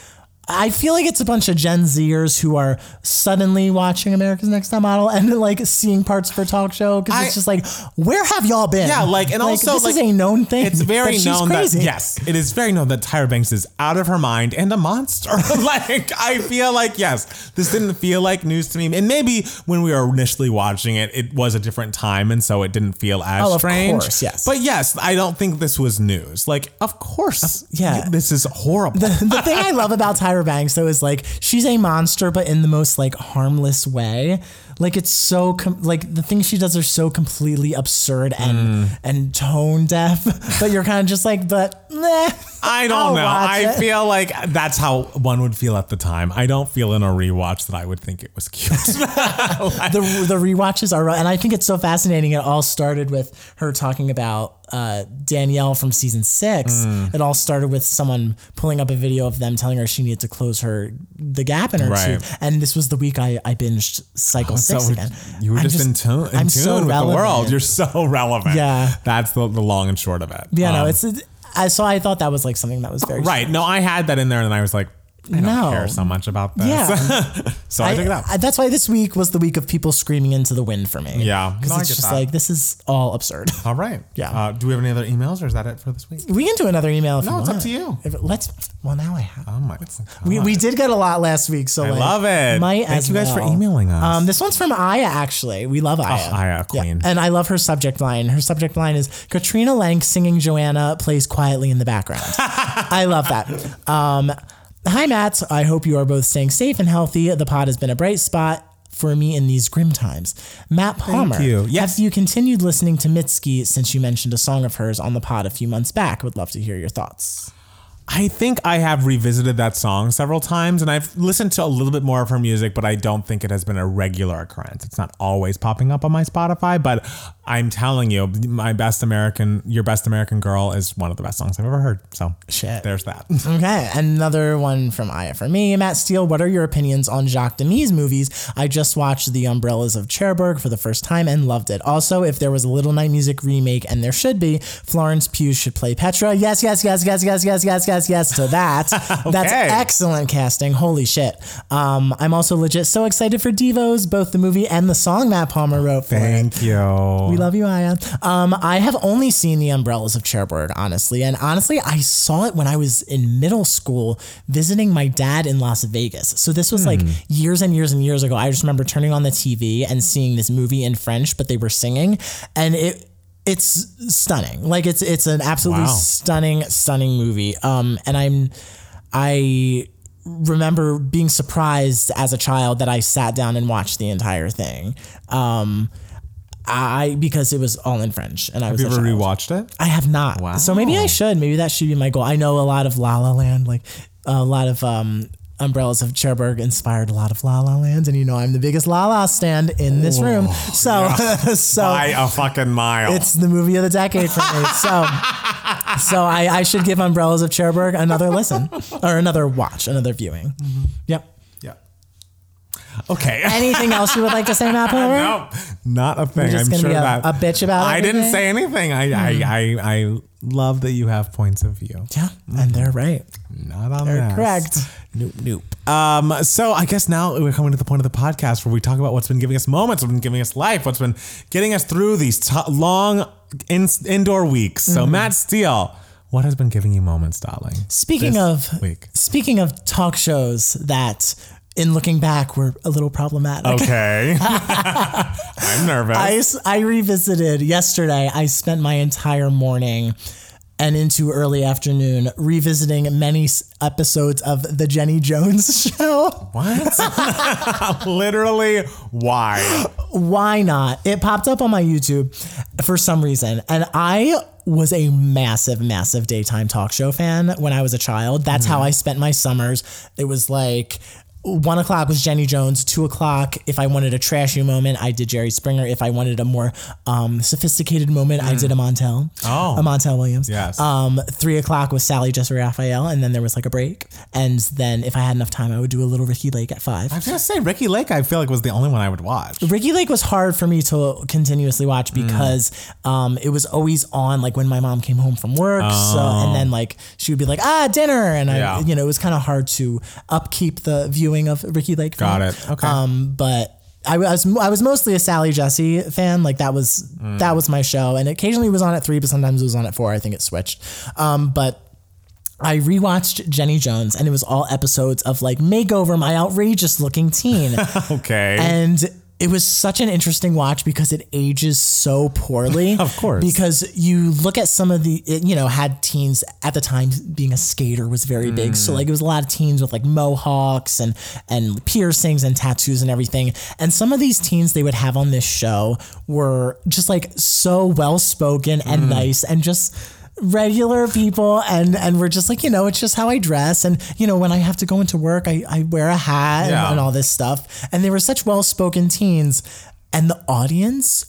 I feel like it's a bunch of Gen Zers who are suddenly watching America's Next Top Model and like seeing parts of her talk show because it's just like, where have y'all been? Yeah, like and also this like is a known thing. It's very that known crazy. that yes, it is very known that Tyra Banks is out of her mind and a monster. like I feel like yes, this didn't feel like news to me. And maybe when we were initially watching it, it was a different time, and so it didn't feel as Oh, of strange. course, yes. But yes, I don't think this was news. Like, of course, yeah. this is horrible. the thing I love about Tyra Banks though is like she's a monster, but in the most like harmless way. Like it's so com- like the things she does are so completely absurd and Mm. and tone deaf. But you're kind of just like, but. I don't I'll know. I it. feel like that's how one would feel at the time. I don't feel in a rewatch that I would think it was cute. the the rewatches are, and I think it's so fascinating. It all started with her talking about uh, Danielle from season six. Mm. It all started with someone pulling up a video of them telling her she needed to close her the gap in her Right. tooth. And this was the week I, I binged Cycle Six So again. you were I'm just, in tune, in I'm tune so with relevant. the world. You're so relevant. Yeah. That's the, the long and short of it. yeah, no, Um, it's. I, so I thought that was like something that was very right. No, I had that in there and then I was like, I don't No. care so much about this. Yeah. so I, took it out. I- that's why this week was the week of people screaming into the wind for me. Yeah. because No, it's just that. like this is all absurd. All right. Yeah. Uh, do we have any other emails or is that it for this week? we can do another email. If No, you it's up to you. If let's. Well, now I have. Oh my We, we did get a lot last week, so I like, love it. Might Thank you guys for emailing us. Um, this one's from Aya. Actually, we love Aya. Aya, queen. and I love her subject line. Her subject line is Katrina Lenk singing Joanna plays quietly in the background. I love that. Um, hi, Matt. I hope you are both staying safe and healthy. The pod has been a bright spot. For me in these grim times, Matt Palmer. you. Yes. Have you continued listening to Mitski since you mentioned a song of hers on the pod a few months back? Would love to hear your thoughts. I think I have revisited that song several times and I've listened to a little bit more of her music, but I don't think it has been a regular occurrence. It's not always popping up on my Spotify, but I'm telling you, my best American, your best American girl is one of the best songs I've ever heard. So Shit. there's that. Okay, another one from Aya for me. Matt Steele, what are your opinions on Jacques Demy's movies? I just watched The Umbrellas of Cherbourg for the first time and loved it. Also, if there was a Little Night Music remake, and there should be, Florence Pugh should play Petra. Yes, yes, yes, yes, yes, yes, yes, yes, yes to that. That's excellent casting. Holy shit. Um, I'm also legit so excited for Devos, both the movie and the song Matt Palmer wrote for it. Thank you. We love you, Aya. Um, I have only seen the umbrellas of Cherbourg, honestly, and honestly, I saw it when I was in middle school visiting my dad in Las Vegas. So this was like years and years and years ago. I just remember turning on the TV and seeing this movie in French, but they were singing, and it it's stunning. Like it's it's an absolutely Wow. stunning, stunning movie. Um, and I'm I remember being surprised as a child that I sat down and watched the entire thing. Um, I because it was all in French, and I was have you ever rewatched it? I have not. Wow. So maybe I should. Maybe that should be my goal. I know a lot of La La Land, like a lot of um, Umbrellas of Cherbourg inspired a lot of La La Land, and you know I'm the biggest La La stand in this oh, room. So so By a fucking mile. it's the movie of the decade for me. So, so I, I should give Umbrellas of Cherbourg another listen or another watch, another viewing. Mm-hmm. Yep. Okay. Anything else you would like to say, Matt Palmer? no, not a thing. just I'm gonna sure be a- that a bitch about I didn't say anything. I, I, I, I love that you have points of view. Yeah, and they're right. Not on They're this. correct. Nope, nope. Um, so I guess now we're coming to the point of the podcast where we talk about what's been giving us moments, what's been giving us life, what's been getting us through these t- long in- indoor weeks. So Mm-hmm. Matt Steele, what has been giving you moments, darling? Speaking this of week. speaking of talk shows that, in looking back, were a little problematic. Okay. I'm nervous. I, I revisited yesterday. I spent my entire morning and into early afternoon revisiting many episodes of the Jenny Jones show. what? Literally, why? Why not? It popped up on my YouTube for some reason. And I was a massive, massive daytime talk show fan when I was a child. That's how mm-hmm. I spent my summers. It was like one o'clock was Jenny Jones. Two o'clock, if I wanted a trashy moment, I did Jerry Springer. If I wanted a more um, sophisticated moment, I did a Montel. Oh. a Montel Williams. Yes. Um, three o'clock was Sally Jessica Raphael, and then there was like a break. And then if I had enough time, I would do a little Ricki Lake at five. I was gonna say Ricki Lake. I feel like was the only one I would watch. Ricki Lake was hard for me to continuously watch because um, it was always on like when my mom came home from work. So and then like she would be like ah dinner and I Yeah. you know it was kind of hard to upkeep the viewing of Ricki Lake. Got me. it. Okay. Um, but. I was I was mostly a Sally Jessy fan. Like that was that was my show, and occasionally it was on at three, but sometimes it was on at four. I think it switched. Um, but I rewatched Jenny Jones, and it was all episodes of like makeover my outrageous looking teen. Okay. And it was such an interesting watch because it ages so poorly. Of course. Because you look at some of the, it, you know, had teens at the time being a skater was very big. Mm. So like it was a lot of teens with like mohawks and, and piercings and tattoos and everything. And some of these teens they would have on this show were just like so well spoken and Mm. nice and just regular people and and we're just like you know it's just how I dress. And you know when I have to go into work I, I wear a hat and, and all this stuff. And they were such well-spoken teens. And the audience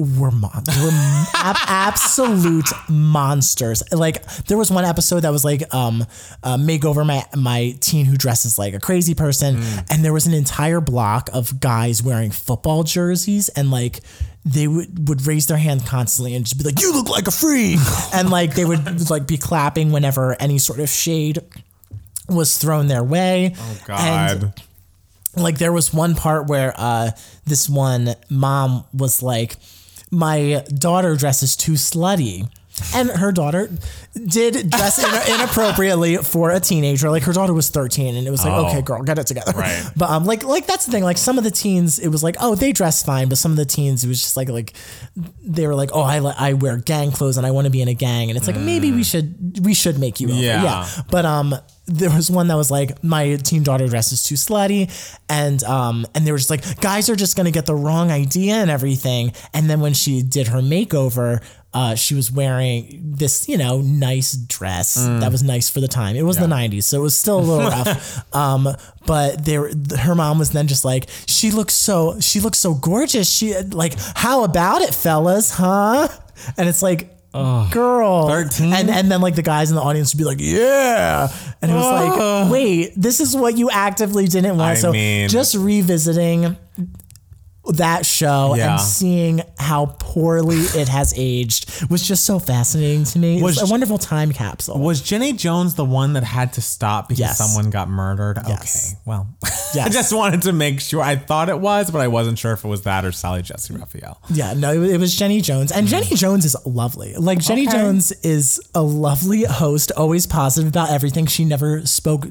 were mon- they were ab- absolute monsters. Like there was one episode that was like um uh, make over my my teen who dresses like a crazy person, and there was an entire block of guys wearing football jerseys and like they would, would raise their hand constantly and just be like, "You look like a freak," and like they would like be clapping whenever any sort of shade was thrown their way. Oh God. like there was one part where uh this one mom was like my daughter dresses too slutty and her daughter did dress in- inappropriately for a teenager like her daughter was 13 and it was like Oh. okay girl get it together Right. but um like like that's the thing like some of the teens it was like oh they dress fine but some of the teens it was just like like they were like oh I I wear gang clothes and I want to be in a gang and it's like maybe we should we should make you over. Mm. Yeah. yeah but um there was one that was like my teen daughter dresses too slutty and um and they were just like guys are just gonna get the wrong idea and everything and then when she did her makeover uh, she was wearing this, you know, nice dress that was nice for the time. It was the '90s, so it was still a little rough. Um, but there, her mom was then just like, "She looks so, she looks so gorgeous. She like, how about it, fellas, huh?" And it's like, girl, 13? and and then like the guys in the audience would be like, "Yeah," and it was like, "Wait, this is what you actively didn't want." I so mean- just revisiting that show Yeah. and seeing how poorly it has aged was just so fascinating to me. It Was- it's a wonderful time capsule. Was Jenny Jones the one that had to stop because Yes. someone got murdered? Yes. Okay, well, I just wanted to make sure. I thought it was, but I wasn't sure if it was that or Sally Jessy Raphael. Yeah, no, it, it was Jenny Jones, and Jenny Jones is lovely. Like Jenny Okay. Jones is a lovely host, always positive about everything. She never spoke.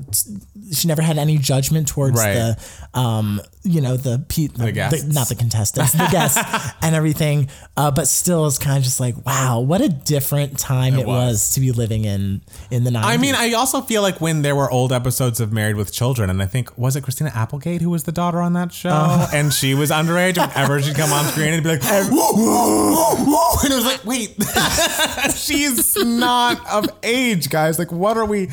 She never had any judgment towards Right. the, um, you know, the, pe- the, guests. not the contestants, the guests, and everything. Uh, but still, is kind of just like, wow, what a different time it, was. was. to be living in in the nineties. I mean, I also feel like when there were old episodes of Married with Children, and I think was it Christina Applegate who was the daughter on that show, Uh-huh. and she was underage. Whenever she'd come on screen, and be like, whoa, whoa, whoa, whoa," and it was like, wait, she's not of age, guys. Like, what are we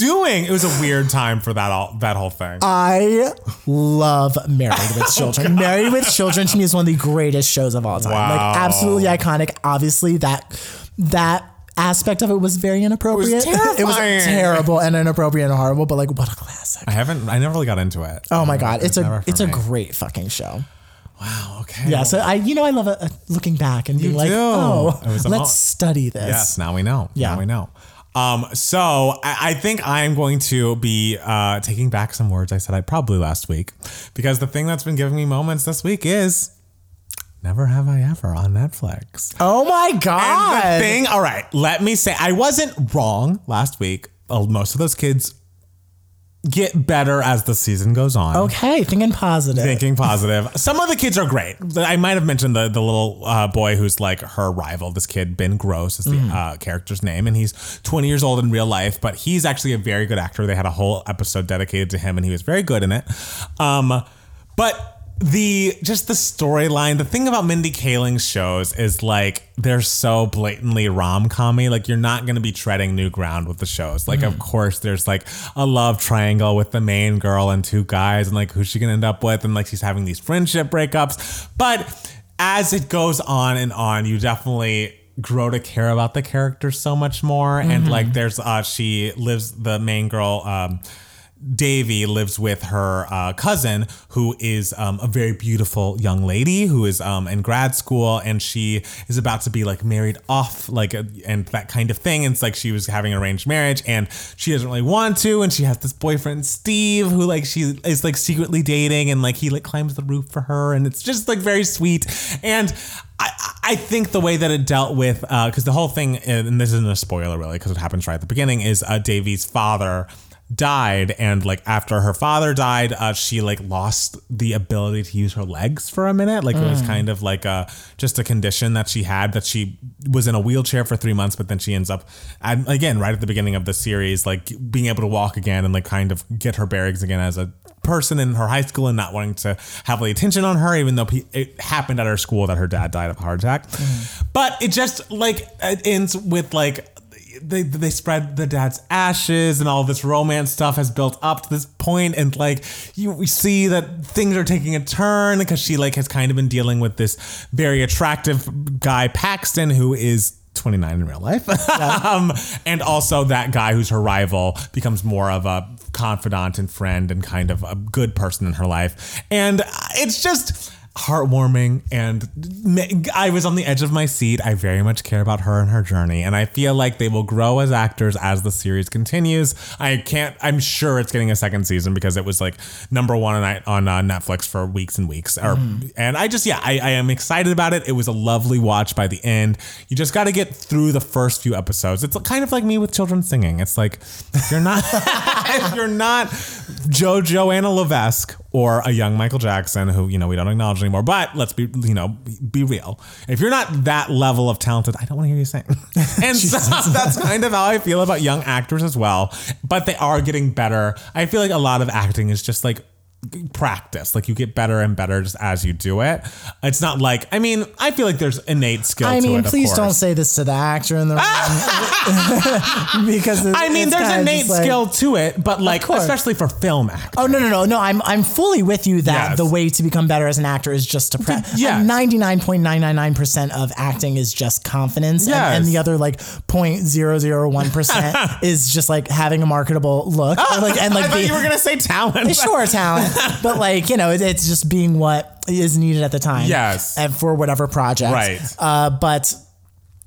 doing? It was a weird time for that all that whole thing. I love Married Oh, with Children. Married with Children to me is one of the greatest shows of all time. Wow. Like absolutely iconic. Obviously that that aspect of it was very inappropriate. It was terrifying. terrible and inappropriate and horrible, but like what a classic. I haven't. I never really got into it. Oh my god, it's never a it's a great fucking show. Wow. Okay. Yeah, so I you know I love it, uh, looking back and being like, do. oh, It was let's study this. Yes, now we know. Yeah. Now we know. Um, so I, I think I'm going to be uh, taking back some words I said I probably last week because the thing that's been giving me moments this week is Never Have I Ever on Netflix. Oh my And god. the thing, all right, let me say, I wasn't wrong last week. Uh, Most of those kids get better as the season goes on. okay, thinking positive. Thinking positive. Some of the kids are great. I might have mentioned the the little uh, boy who's like her rival. This kid Ben Gross is the uh, character's name, and he's 20 years old in real life. But he's actually a very good actor. They had a whole episode dedicated to him, and he was very good in it. Um, but the just the storyline, the thing about Mindy Kaling's shows is like they're so blatantly rom commy. Like you're not gonna be treading new ground with the shows. Like of course there's like a love triangle with the main girl and two guys, and like who's she gonna end up with, and like she's having these friendship breakups. But as it goes on and on, you definitely grow to care about the characters so much more. And like there's uh she lives the main girl um Devi lives with her uh, cousin, who is um, a very beautiful young lady who is um, in grad school, and she is about to be like married off, like uh, and that kind of thing. And it's like she was having an arranged marriage, and she doesn't really want to, and she has this boyfriend Steve, who like she is like secretly dating, and like he like climbs the roof for her, and it's just like very sweet. And I, I think the way that it dealt with, because the whole thing, and this isn't a spoiler really, because it happens right at the beginning, is uh, Devi's father died and like after her father died uh, she like lost the ability to use her legs for a minute. Like it was kind of like a just a condition that she had that she was in a wheelchair for three months but then she ends up and again right at the beginning of the series like being able to walk again and like kind of get her bearings again as a person in her high school and not wanting to have the attention on her even though it happened at her school that her dad died of a heart attack. But it just like it ends with like they they spread the dad's ashes and all this romance stuff has built up to this point and like you we see that things are taking a turn because she like has kind of been dealing with this very attractive guy Paxton who is 29 in real life. um, and also that guy who's her rival becomes more of a confidant and friend and kind of a good person in her life. And it's just heartwarming and I was on the edge of my seat. I very much care about her and her journey and I feel like they will grow as actors as the series continues. I can't I'm sure it's getting a second season because it was like number 1 on on uh, Netflix for weeks and weeks or mm. and I just yeah, I, I am excited about it. It was a lovely watch by the end. You just got to get through the first few episodes. It's kind of like me with children singing. It's like if you're not if you're not Joe Joanna Levesque or a young Michael Jackson who, you know, we don't acknowledge anymore. But let's be, you know, be real. If you're not that level of talented, I don't want to hear you sing. and so that's kind of how I feel about young actors as well. But they are getting better. I feel like a lot of acting is just like practice. Like you get better and better just as you do it. It's not like I mean, I feel like there's innate skill. I mean, it, please don't say this to the actor in the room because I mean, there's innate skill like, to it, but like especially for film acting. Oh no, no, no, no! I'm I'm fully with you that yes. the way to become better as an actor is just to practice. Yeah, ninety nine point nine nine nine percent of acting is just confidence, yes. and, and the other like 0.001 percent is just like having a marketable look. Oh, like and like I thought you were gonna say talent. Sure, talent. but like you know, it, it's just being what is needed at the time. Yes, and for whatever project. Right. Uh, but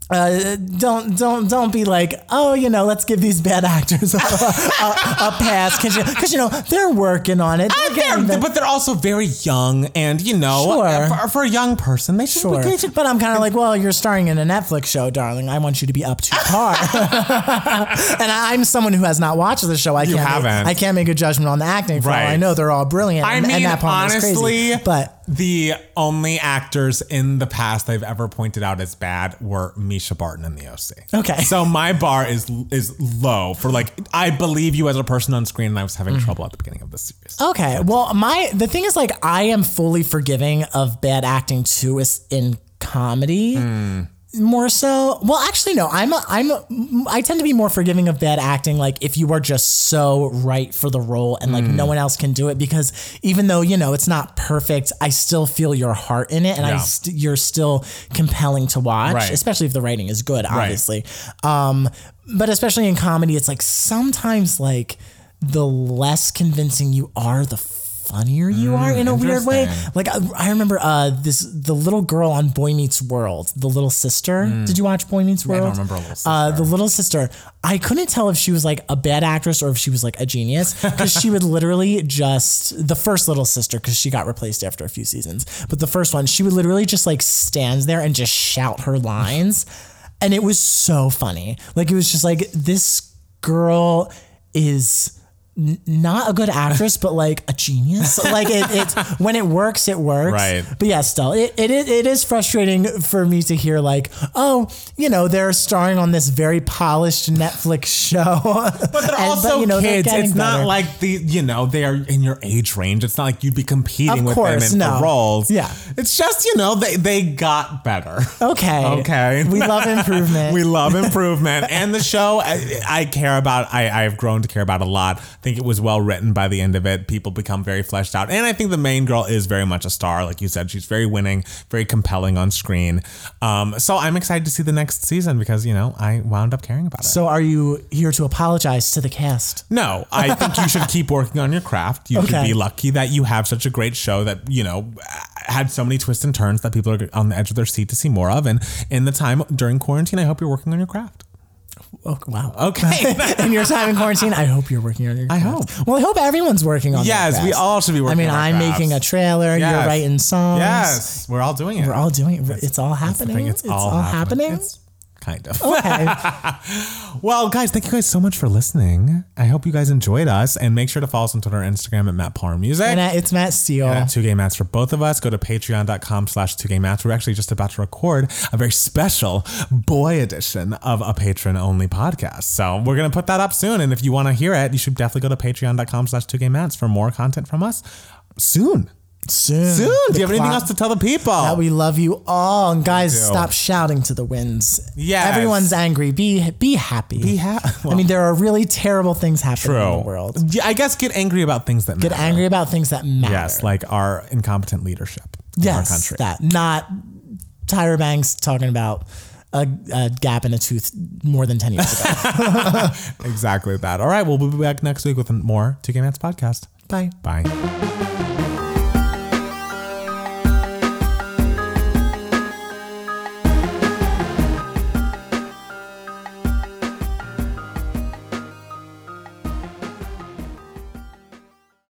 uh, don't don't don't be like oh you know let's give these bad actors a, a, a pass because you, know they're working on it they're they're, but they're also very young and you know sure. for, for, a young person they should, sure. Be, should but I'm kind of like well you're starring in a Netflix show darling I want you to be up to par and I'm someone who has not watched the show I you can't haven't. Make, I can't make a judgment on the acting for right. all I know they're all brilliant I and, mean and honestly crazy, but the only actors in the past I've ever pointed out as bad were Mischa Barton and the OC. Okay. So my bar is is low for like I believe you as a person on screen and I was having mm. trouble at the beginning of this series. Okay. Well, my the thing is like I am fully forgiving of bad acting too is in comedy. Mm more so well actually no i'm a, i'm a, i tend to be more forgiving of bad acting like if you are just so right for the role and like mm. no one else can do it because even though you know it's not perfect i still feel your heart in it and yeah. i st- you're still compelling to watch right. especially if the writing is good obviously right. um but especially in comedy it's like sometimes like the less convincing you are the funnier you mm, are in a weird way. Like I, I remember uh, this the little girl on Boy Meets World, the little sister. Mm. Did you watch Boy Meets World? I don't remember little sister. Uh, the little sister. I couldn't tell if she was like a bad actress or if she was like a genius because she would literally just the first little sister because she got replaced after a few seasons, but the first one she would literally just like stands there and just shout her lines, and it was so funny. Like it was just like this girl is not a good actress, but like a genius. like it, it's when it works, it works. Right. But yeah, still, it, it, it is frustrating for me to hear like, oh, you know, they're starring on this very polished Netflix show. But they're and, also but, you know, kids. It's not like the, you know, they are in your age range. It's not like you'd be competing of with course, them in no. the roles. Yeah. It's just, you know, they, they got better. Okay. Okay. We love improvement. we love improvement. and the show I, I care about, I, I've grown to care about a lot think it was well written by the end of it. People become very fleshed out. And I think the main girl is very much a star. Like you said, she's very winning, very compelling on screen. Um, so I'm excited to see the next season because, you know, I wound up caring about it. So are you here to apologize to the cast? No, I think you should keep working on your craft. You okay. should be lucky that you have such a great show that, you know, had so many twists and turns that people are on the edge of their seat to see more of. And in the time during quarantine, I hope you're working on your craft. Oh, wow. Okay. in your time in quarantine, I hope you're working on your. I hope. Well, I hope everyone's working on. Yes, we all should be working. I mean, I'm crafts. making a trailer. Yes. You're writing songs. Yes, we're all doing it. We're all doing it. It's all happening. It's, it's, all, all happening. happening. It's kind of. Okay. well, guys, thank you guys so much for listening. I hope you guys enjoyed us, and make sure to follow us on Twitter and Instagram at Matt Palmer Music. And at, it's Matt Steele. And at Two Gay Matts for both of us. Go to patreon.com slash Two Gay Matts. We're actually just about to record a very special boy edition of a patron only podcast. So we're gonna put that up soon. And if you want to hear it, you should definitely go to patreon.com slash Two Gay Matts for more content from us soon. Soon. Soon. Do you have anything clock- else to tell the people? that we love you all. And guys, do. stop shouting to the winds. Yes. Everyone's angry. Be be happy. Be ha- I mean, there are really terrible things happening in the world. Yeah, I guess get angry about things that Get matter. angry about things that matter. Yes, like our incompetent leadership in yes, our country. that not Tyra Banks talking about a, a gap in a tooth more than ten years ago. Exactly that. All right, well, we'll be back next week with more Two Gay Matts podcast. Bye. Bye.